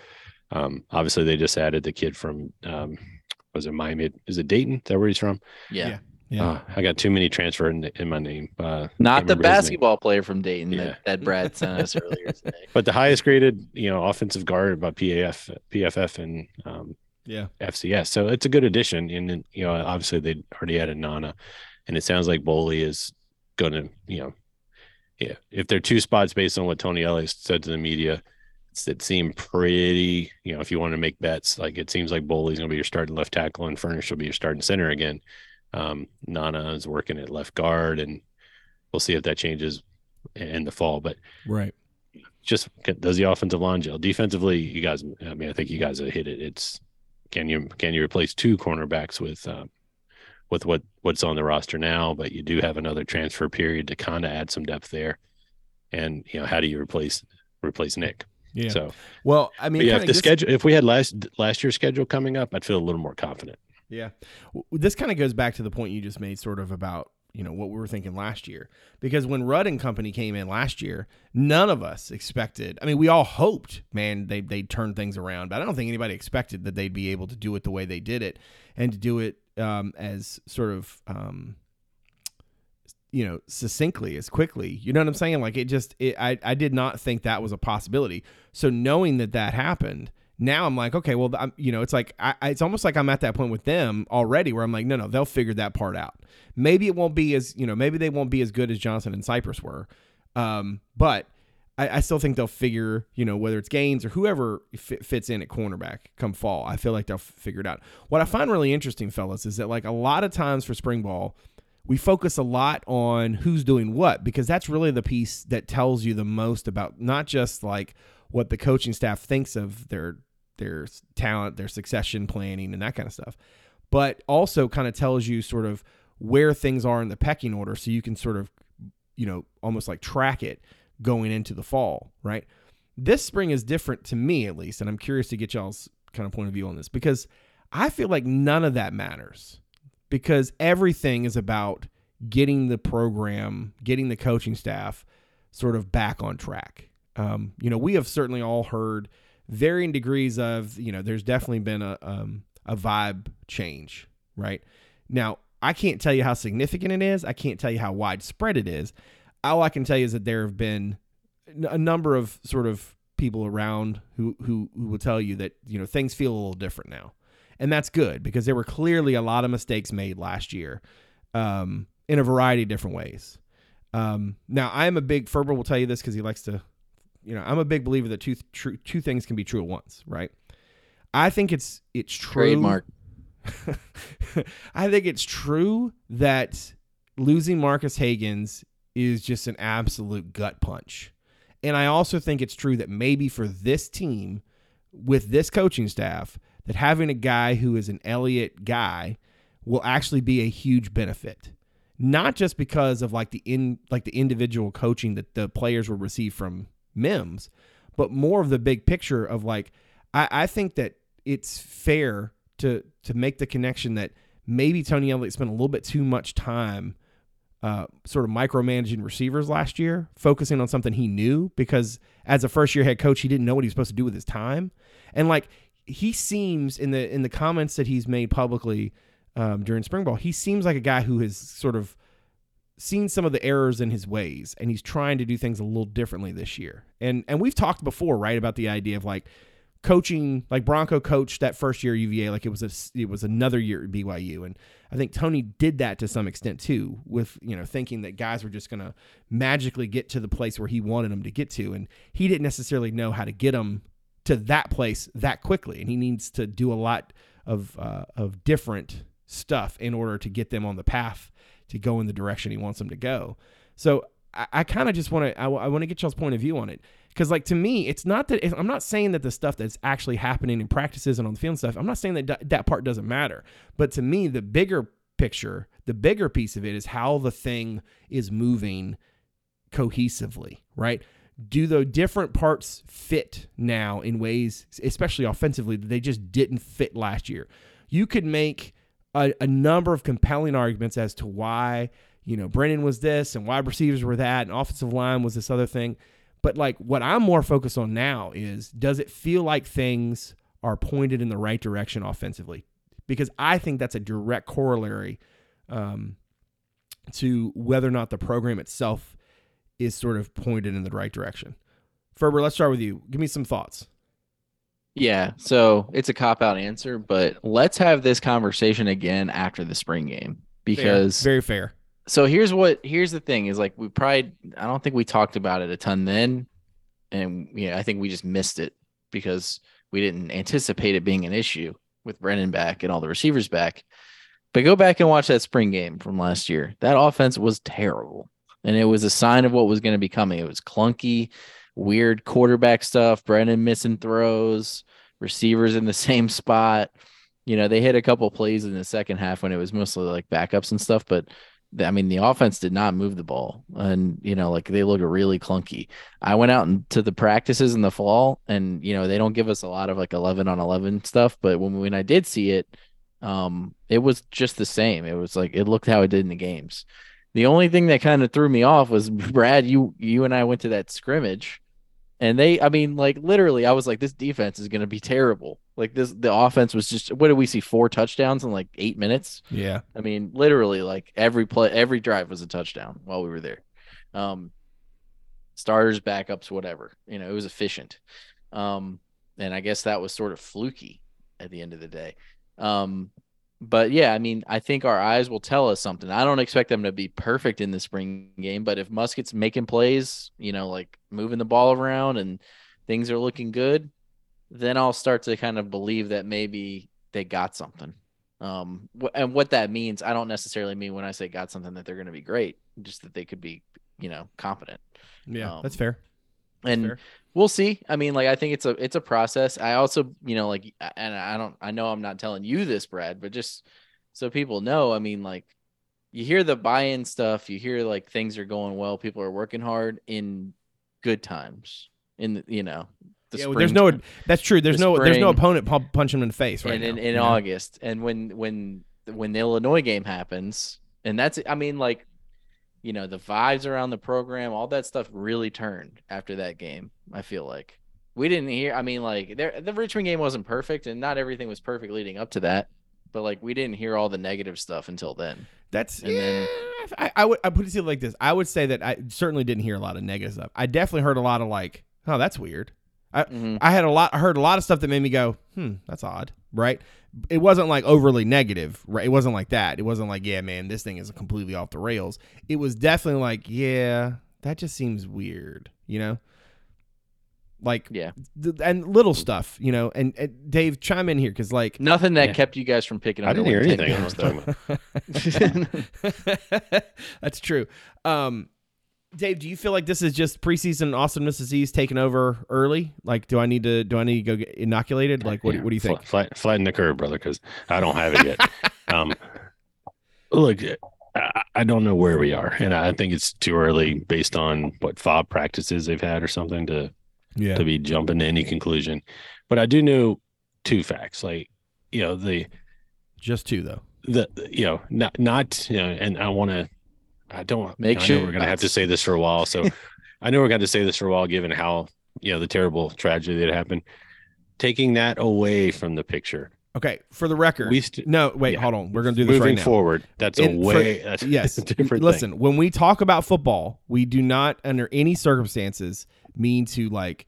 um, obviously they just added the kid from um, was it Miami? Is it Dayton? Is that where he's from? Yeah. Yeah. Yeah. Uh, I got too many transfer in, in my name. Uh, Not the remember his name. basketball player from Dayton Yeah. that, that Brad sent us earlier today. but the highest graded, you know, offensive guard by PAF, PFF, and um, yeah. FCS. So it's a good addition. And you know, obviously they already added Nana, and it sounds like Boley is going to, you know, yeah, if they're two spots based on what Tony Elliott said to the media, it's, it seemed pretty, you know, if you want to make bets, like it seems like Boley's going to be your starting left tackle and Furnish will be your starting center again. Um, Nana is working at left guard, and we'll see if that changes in the fall. But Right. just does the offensive line gel defensively? You guys, I mean, I think you guys have hit it. It's can you can you replace two cornerbacks with um, with what what's on the roster now? But you do have another transfer period to kind of add some depth there. And you know, how do you replace replace Nick? Yeah. So well, I mean, yeah, if the schedule, if we had last last year's schedule coming up, I'd feel a little more confident. Yeah. This kind of goes back to the point you just made, sort of about, you know, what we were thinking last year. Because when Rudd and company came in last year, none of us expected, I mean, we all hoped, man, they, they'd turn things around, but I don't think anybody expected that they'd be able to do it the way they did it and to do it um, as sort of, um, you know, succinctly, as quickly. You know what I'm saying? Like it just, it, I, I did not think that was a possibility. So knowing that that happened, now I'm like, okay, well, I'm, you know, it's like I, I- it's almost like I'm at that point with them already, where I'm like, no, no, they'll figure that part out. Maybe it won't be as, you know, maybe they won't be as good as Johnson and Cypress were, um, but I, I still think they'll figure, you know, whether it's Gaines or whoever fit, fits in at cornerback come fall. I feel like they'll f- figure it out. What I find really interesting, fellas, is that like a lot of times for spring ball, we focus a lot on who's doing what because that's really the piece that tells you the most about not just like what the coaching staff thinks of their their talent, their succession planning, and that kind of stuff, but also kind of tells you sort of where things are in the pecking order, so you can sort of you know almost like track it going into the fall, right? This spring is different to me at least, and I'm curious to get y'all's kind of point of view on this because I feel like none of that matters because everything is about getting the program, getting the coaching staff sort of back on track. Um, you know, we have certainly all heard varying degrees of, you know, there's definitely been a um, a vibe change, right? Now, I can't tell you how significant it is. I can't tell you how widespread it is. All I can tell you is that there have been a number of sort of people around who who who will tell you that you know things feel a little different now, and that's good because there were clearly a lot of mistakes made last year, um, in a variety of different ways. Um, now I am a big Ferber will tell you this because he likes to, you know, I'm a big believer that two true two things can be true at once, right? I think it's it's true. Trademark. I think it's true that losing Marques Hagans is just an absolute gut punch. And I also think it's true that maybe for this team with this coaching staff that having a guy who is an Elliott guy will actually be a huge benefit. Not just because of like the in like the individual coaching that the players will receive from Mims, but more of the big picture of like I, I think that it's fair to to make the connection that maybe Tony Elliott spent a little bit too much time uh, sort of micromanaging receivers last year, focusing on something he knew because as a first year head coach, he didn't know what he was supposed to do with his time. And like he seems in the in the comments that he's made publicly um, during spring ball, he seems like a guy who has sort of seen some of the errors in his ways and he's trying to do things a little differently this year. And and we've talked before, right, about the idea of like coaching like Bronco coached that first year UVA like it was a it was another year at BYU and I think Tony did that to some extent too with you know thinking that guys were just going to magically get to the place where he wanted them to get to. And he didn't necessarily know how to get them to that place that quickly. And he needs to do a lot of uh, of different stuff in order to get them on the path to go in the direction he wants them to go. So I, I kind of just want to I, I want to get y'all's point of view on it. Because like to me it's not that i'm not saying that the stuff that's actually happening in practices and on the field stuff i'm not saying that d- that part doesn't matter. But to me the bigger picture the bigger piece of it is how the thing is moving cohesively right? Do the different parts fit now in ways especially offensively that they just didn't fit last year? You could make a, a number of compelling arguments as to why you know Brennan was this and wide receivers were that and offensive line was this other thing. But like what I'm more focused on now is does it feel like things are pointed in the right direction offensively? Because I think that's a direct corollary um, to whether or not the program itself is sort of pointed in the right direction. Ferber, let's start with you. Give me some thoughts. Yeah, so it's a cop out answer, but let's have this conversation again after the spring game because Fair. very fair. so here's what here's the thing is like we probably I don't think we talked about it a ton then, and yeah, I think we just missed it because we didn't anticipate it being an issue with Brennan back and all the receivers back. But go back and watch that spring game from last year. That offense was terrible, and it was a sign of what was going to be coming. It was clunky, weird quarterback stuff. Brennan missing throws, receivers in the same spot. You know, they hit a couple plays in the second half when it was mostly like backups and stuff, but I mean, the offense did not move the ball, and you know, like they look really clunky. I went out into the practices in the fall, and you know, they don't give us a lot of like eleven on eleven stuff, but when when I did see it, um, it was just the same. It was like it looked how it did in the games. The only thing that kind of threw me off was Brad. You you and I went to that scrimmage, and they, I mean, like literally, I was like, this defense is going to be terrible. Like this, the offense was just. What did we see? Four touchdowns in like eight minutes. Yeah. I mean, literally, like every play, every drive was a touchdown while we were there. Um, starters, backups, whatever. You know, it was efficient. Um, and I guess that was sort of fluky at the end of the day. Um, but yeah, I mean, I think our eyes will tell us something. I don't expect them to be perfect in the spring game, but if Muskett's making plays, you know, like moving the ball around and things are looking good, then I'll start to kind of believe that maybe they got something. Um, and what that means, I don't necessarily mean when I say got something that they're going to be great, just that they could be, you know, competent. Yeah. Um, that's fair. And fair. we'll see. I mean, like I think it's a it's a process. I also, you know, like and I don't I know I'm not telling you this, Brad, but just so people know, I mean, like you hear the buy-in stuff, you hear like things are going well, people are working hard in good times. In the, you know, the yeah, well, there's no. That's true. There's the no. There's no opponent pu- punching him in the face right and in, in? August, and when when when the Illinois game happens, and that's I mean like, you know, the vibes around the program, all that stuff really turned after that game. I feel like we didn't hear. I mean, like there the Richmond game wasn't perfect, and not everything was perfect leading up to that. But like we didn't hear all the negative stuff until then. That's And yeah. then- I, I would I put it like this. I would say that I certainly didn't hear a lot of negative stuff. I definitely heard a lot of like, oh, that's weird. Mhm. I had a lot. I heard a lot of stuff that made me go, hmm, that's odd, right? It wasn't like overly negative, right? It wasn't like that. It wasn't like, yeah, man, this thing is completely off the rails. It was definitely like, yeah, that just seems weird, you know. Like, Yeah, th- and little stuff, you know. And, and Dave, chime in here because, like, nothing that Yeah. kept you guys from picking up. I didn't hear anything. I games, was talking about. That's true. Um, Dave, do you feel like this is just preseason awesomeness disease taking over early? Like, do I need to do I need to go get inoculated? Like, what, Yeah, what do you think? Flat, flatten the curve, brother, because I don't have it yet. um, look, I, I don't know where we are, and I think it's too early based on what fob practices they've had or something to Yeah, to be jumping to any conclusion. But I do know two facts, like you know the just two though. the you know not not you know, and I want to. I don't Make I sure- we're gonna have to say this for a while. So I know we're going to say this for a while, given how you know the terrible tragedy that happened. Taking that away from the picture, Okay, for the record, we st- no, wait, yeah. hold on. We're gonna do this moving right now. forward. That's In- a for- way. that's, Yes, different listen. thing. When we talk about football, we do not, under any circumstances, mean to like,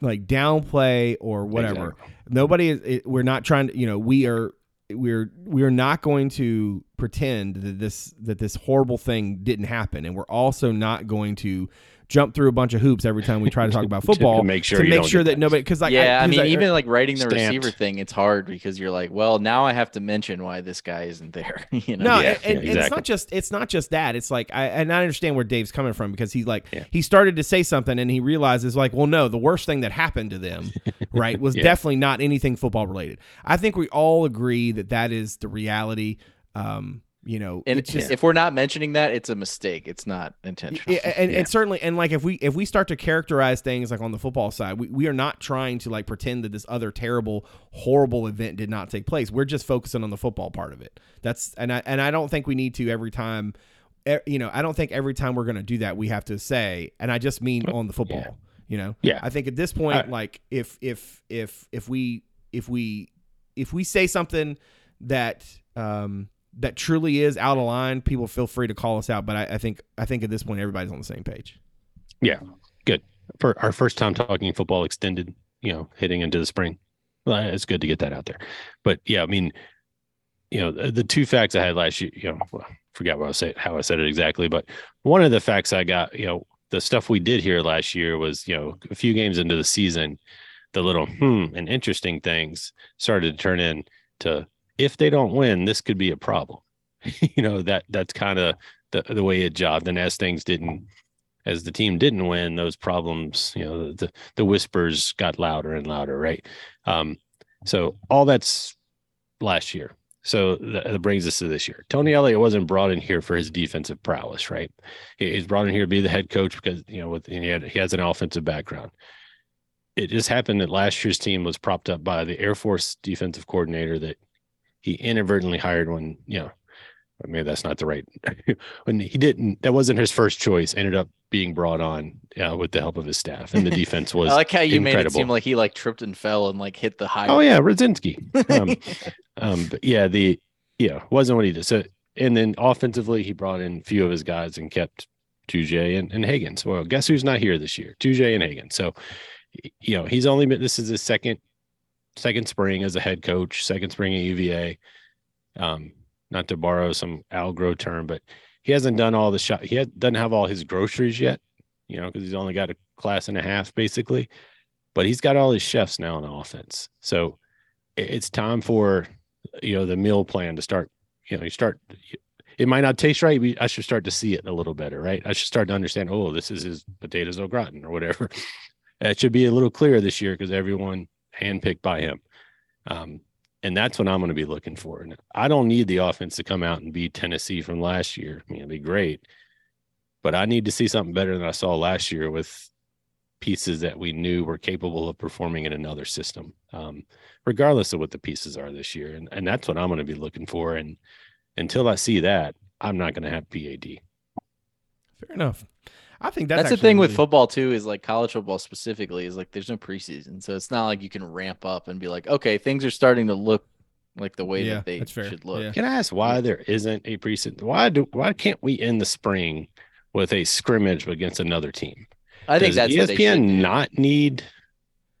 like downplay or whatever. Exactly. Nobody is. It, we're not trying to. You know, we are. We're we're not going to pretend that this that this horrible thing didn't happen, and we're also not going to jump through a bunch of hoops every time we try to talk about To football make sure to make sure that nobody because like yeah, I, 'cause mean, even like writing the Stamped. receiver thing, it's hard because you're like, well, now I have to mention why this guy isn't there. you know? No, Yeah, and, and- yeah, and it's not just it's not just that. It's like I and I understand where Dave's coming from because he's like Yeah. he started to say something and he realizes like, well, no, the worst thing that happened to them, right, was Yeah. definitely not anything football related. I think we all agree that that is the reality. Um, you know, And it's just if we're not mentioning that, it's a mistake. It's not intentional. Yeah, and, Yeah. and certainly and like if we if we start to characterize things like on the football side we, we are not trying to like pretend that this other terrible horrible event did not take place we're just focusing on the football part of it that's and i and i don't think we need to every time you know i don't think every time we're going to do that we have to say and i just mean on the football you know Yeah. i think at this point I- like if if if if we if we if we say something that um that truly is out of line people feel free to call us out but i, I think i think at this point everybody's on the same page Yeah, good. For our first time talking football extended, you know, hitting into the spring. Well, it's good to get that out there. But yeah, I mean, you know, the, the two facts I had last year, you know, well, forgot what I said, how I said it exactly, but one of the facts I got, you know, the stuff we did here last year was, you know, a few games into the season, the little hmm and interesting things started to turn into if they don't win, this could be a problem. you know, that that's kind of the the way it jobbed. And as things didn't as the team didn't win, those problems, you know, the the whispers got louder and louder, right? Um, so all that's last year. So that, brings us to this year. Tony Elliott wasn't brought in here for his defensive prowess, right? He's brought in here to be the head coach because you know with he, had, he has an offensive background. It just happened that last year's team was propped up by the Air Force defensive coordinator that he inadvertently hired when you know maybe that's not the right when he didn't that wasn't his first choice ended up being brought on uh, with the help of his staff and the defense was I like how you made it seem like he like tripped and fell and like hit the high. oh yeah Rudzinski. Um, um but yeah the yeah wasn't what he did. So and then offensively he brought in a few of his guys and kept Tujay and, and Higgins well guess who's not here this year? Tujay and Higgins so you know he's only been this is his second second spring as a head coach second spring at UVA um not to borrow some Al Algro term but he hasn't done all the shot he doesn't have all his groceries yet you know because he's only got a class and a half basically. But he's got all his chefs now on offense. So it's time for you know the meal plan to start you know you start it might not taste right we, i should start to see it a little better right? I should start to understand oh this is his potatoes au gratin or whatever. It should be a little clearer this year because everyone handpicked by him um, and that's what i'm going to be looking for and i don't need the offense to come out and beat tennessee from last year i mean it'd be great but i need to see something better than i saw last year with pieces that we knew were capable of performing in another system um, regardless of what the pieces are this year. And, and that's what I'm going to be looking for. And until I see that, I'm not going to have PAD. fair enough i think that's, That's, the actually thing with football too, is like college football specifically, is like there's no preseason, so it's not like you can ramp up and be like, okay, things are starting to look like the way Yeah, that they should look. Yeah. Can I ask why there isn't a preseason? Why do why can't we end the spring with a scrimmage against another team? I think Does that's what they ESPN not need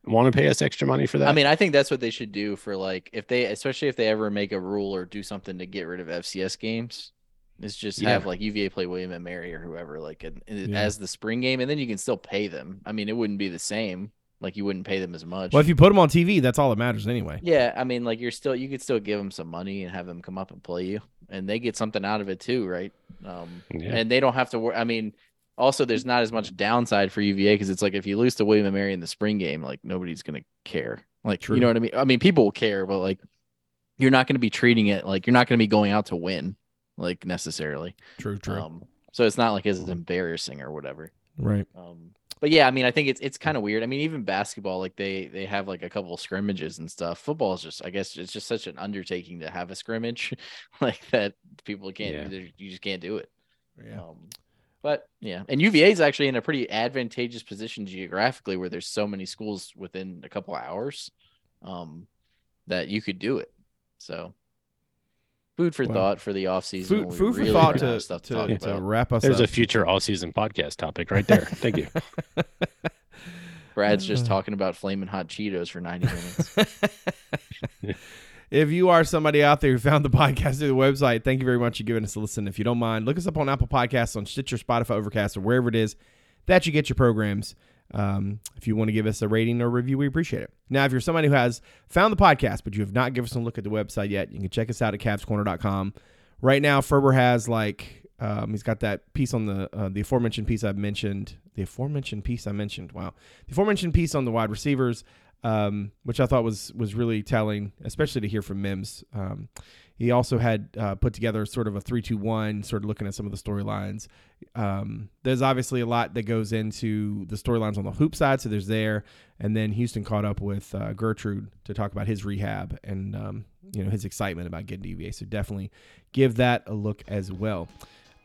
want to pay us extra money for that? I mean, I think that's what they should do for like if they, especially if they ever make a rule or do something to get rid of FCS games, is just Yeah. have like UVA play William and Mary or whoever like in, in- Yeah. as the spring game, and then you can still pay them. I mean, it wouldn't be the same. Like you wouldn't pay them as much. well if you put them on tv that's all that matters anyway yeah, I mean, like you're still you could still give them some money and have them come up and play you, and they get something out of it too, right? Um, Yeah. and they don't have to worry. I mean, also there's not as much downside for UVA because it's like if you lose to William and Mary in the spring game, like nobody's gonna care. Like True. you know what I mean? I mean, people will care, but like you're not gonna be treating it like you're not gonna be going out to win, like necessarily. true true Um, so it's not like it's embarrassing or whatever. right Um, but yeah, I mean, I think it's it's kind of weird. I mean, even basketball, like they they have like a couple of scrimmages and stuff. Football is just, I guess, it's just such an undertaking to have a scrimmage, like that. People can't, Yeah. you just can't do it. yeah Um, but yeah, and UVA is actually in a pretty advantageous position geographically, where there's so many schools within a couple of hours, um, that you could do it. So, food for Well, thought for the off season. food, when we food for thought to, of stuff to, to, talk to about. wrap us up. There's up a future all season podcast topic right there. Thank you. Brad's just Uh. talking about flaming hot Cheetos for 90 minutes. if you are somebody out there who found the podcast through the website, thank you very much for giving us a listen. If you don't mind, look us up on Apple Podcasts, on Stitcher, Spotify, Overcast, or wherever it is that you get your programs. Um, if you want to give us a rating or review, we appreciate it. Now, if you're somebody who has found the podcast, but you have not given us a look at the website yet, you can check us out at cavscorner.com. Right now, Ferber has like, um, he's got that piece on the, uh, the aforementioned piece I've mentioned. The aforementioned piece I mentioned. Wow. The aforementioned piece on the wide receivers um, which I thought was was really telling, especially to hear from Mims. Um, He also had uh, put together sort of a three-two-one, sort of looking at some of the storylines. Um, there's obviously a lot that goes into the storylines on the hoop side, so there's there, and then Houston caught up with uh, Gertrude to talk about his rehab and um, you know his excitement about getting to UVA. So definitely give that a look as well.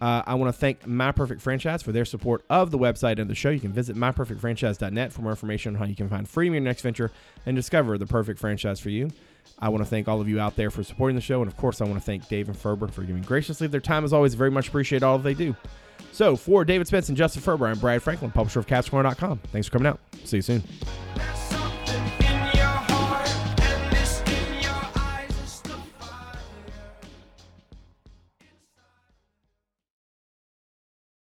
Uh, I want to thank My Perfect Franchise for their support of the website and the show. You can visit myperfectfranchise.net for more information on how you can find freedom in your next venture and discover the perfect franchise for you. I want to thank all of you out there for supporting the show. And of course, I want to thank Dave and Ferber for giving graciously their time as always. Very much appreciate all they do. So, for David Spence and Justin Ferber, I'm Brad Franklin, publisher of CavsCorner.com. Thanks for coming out. See you soon.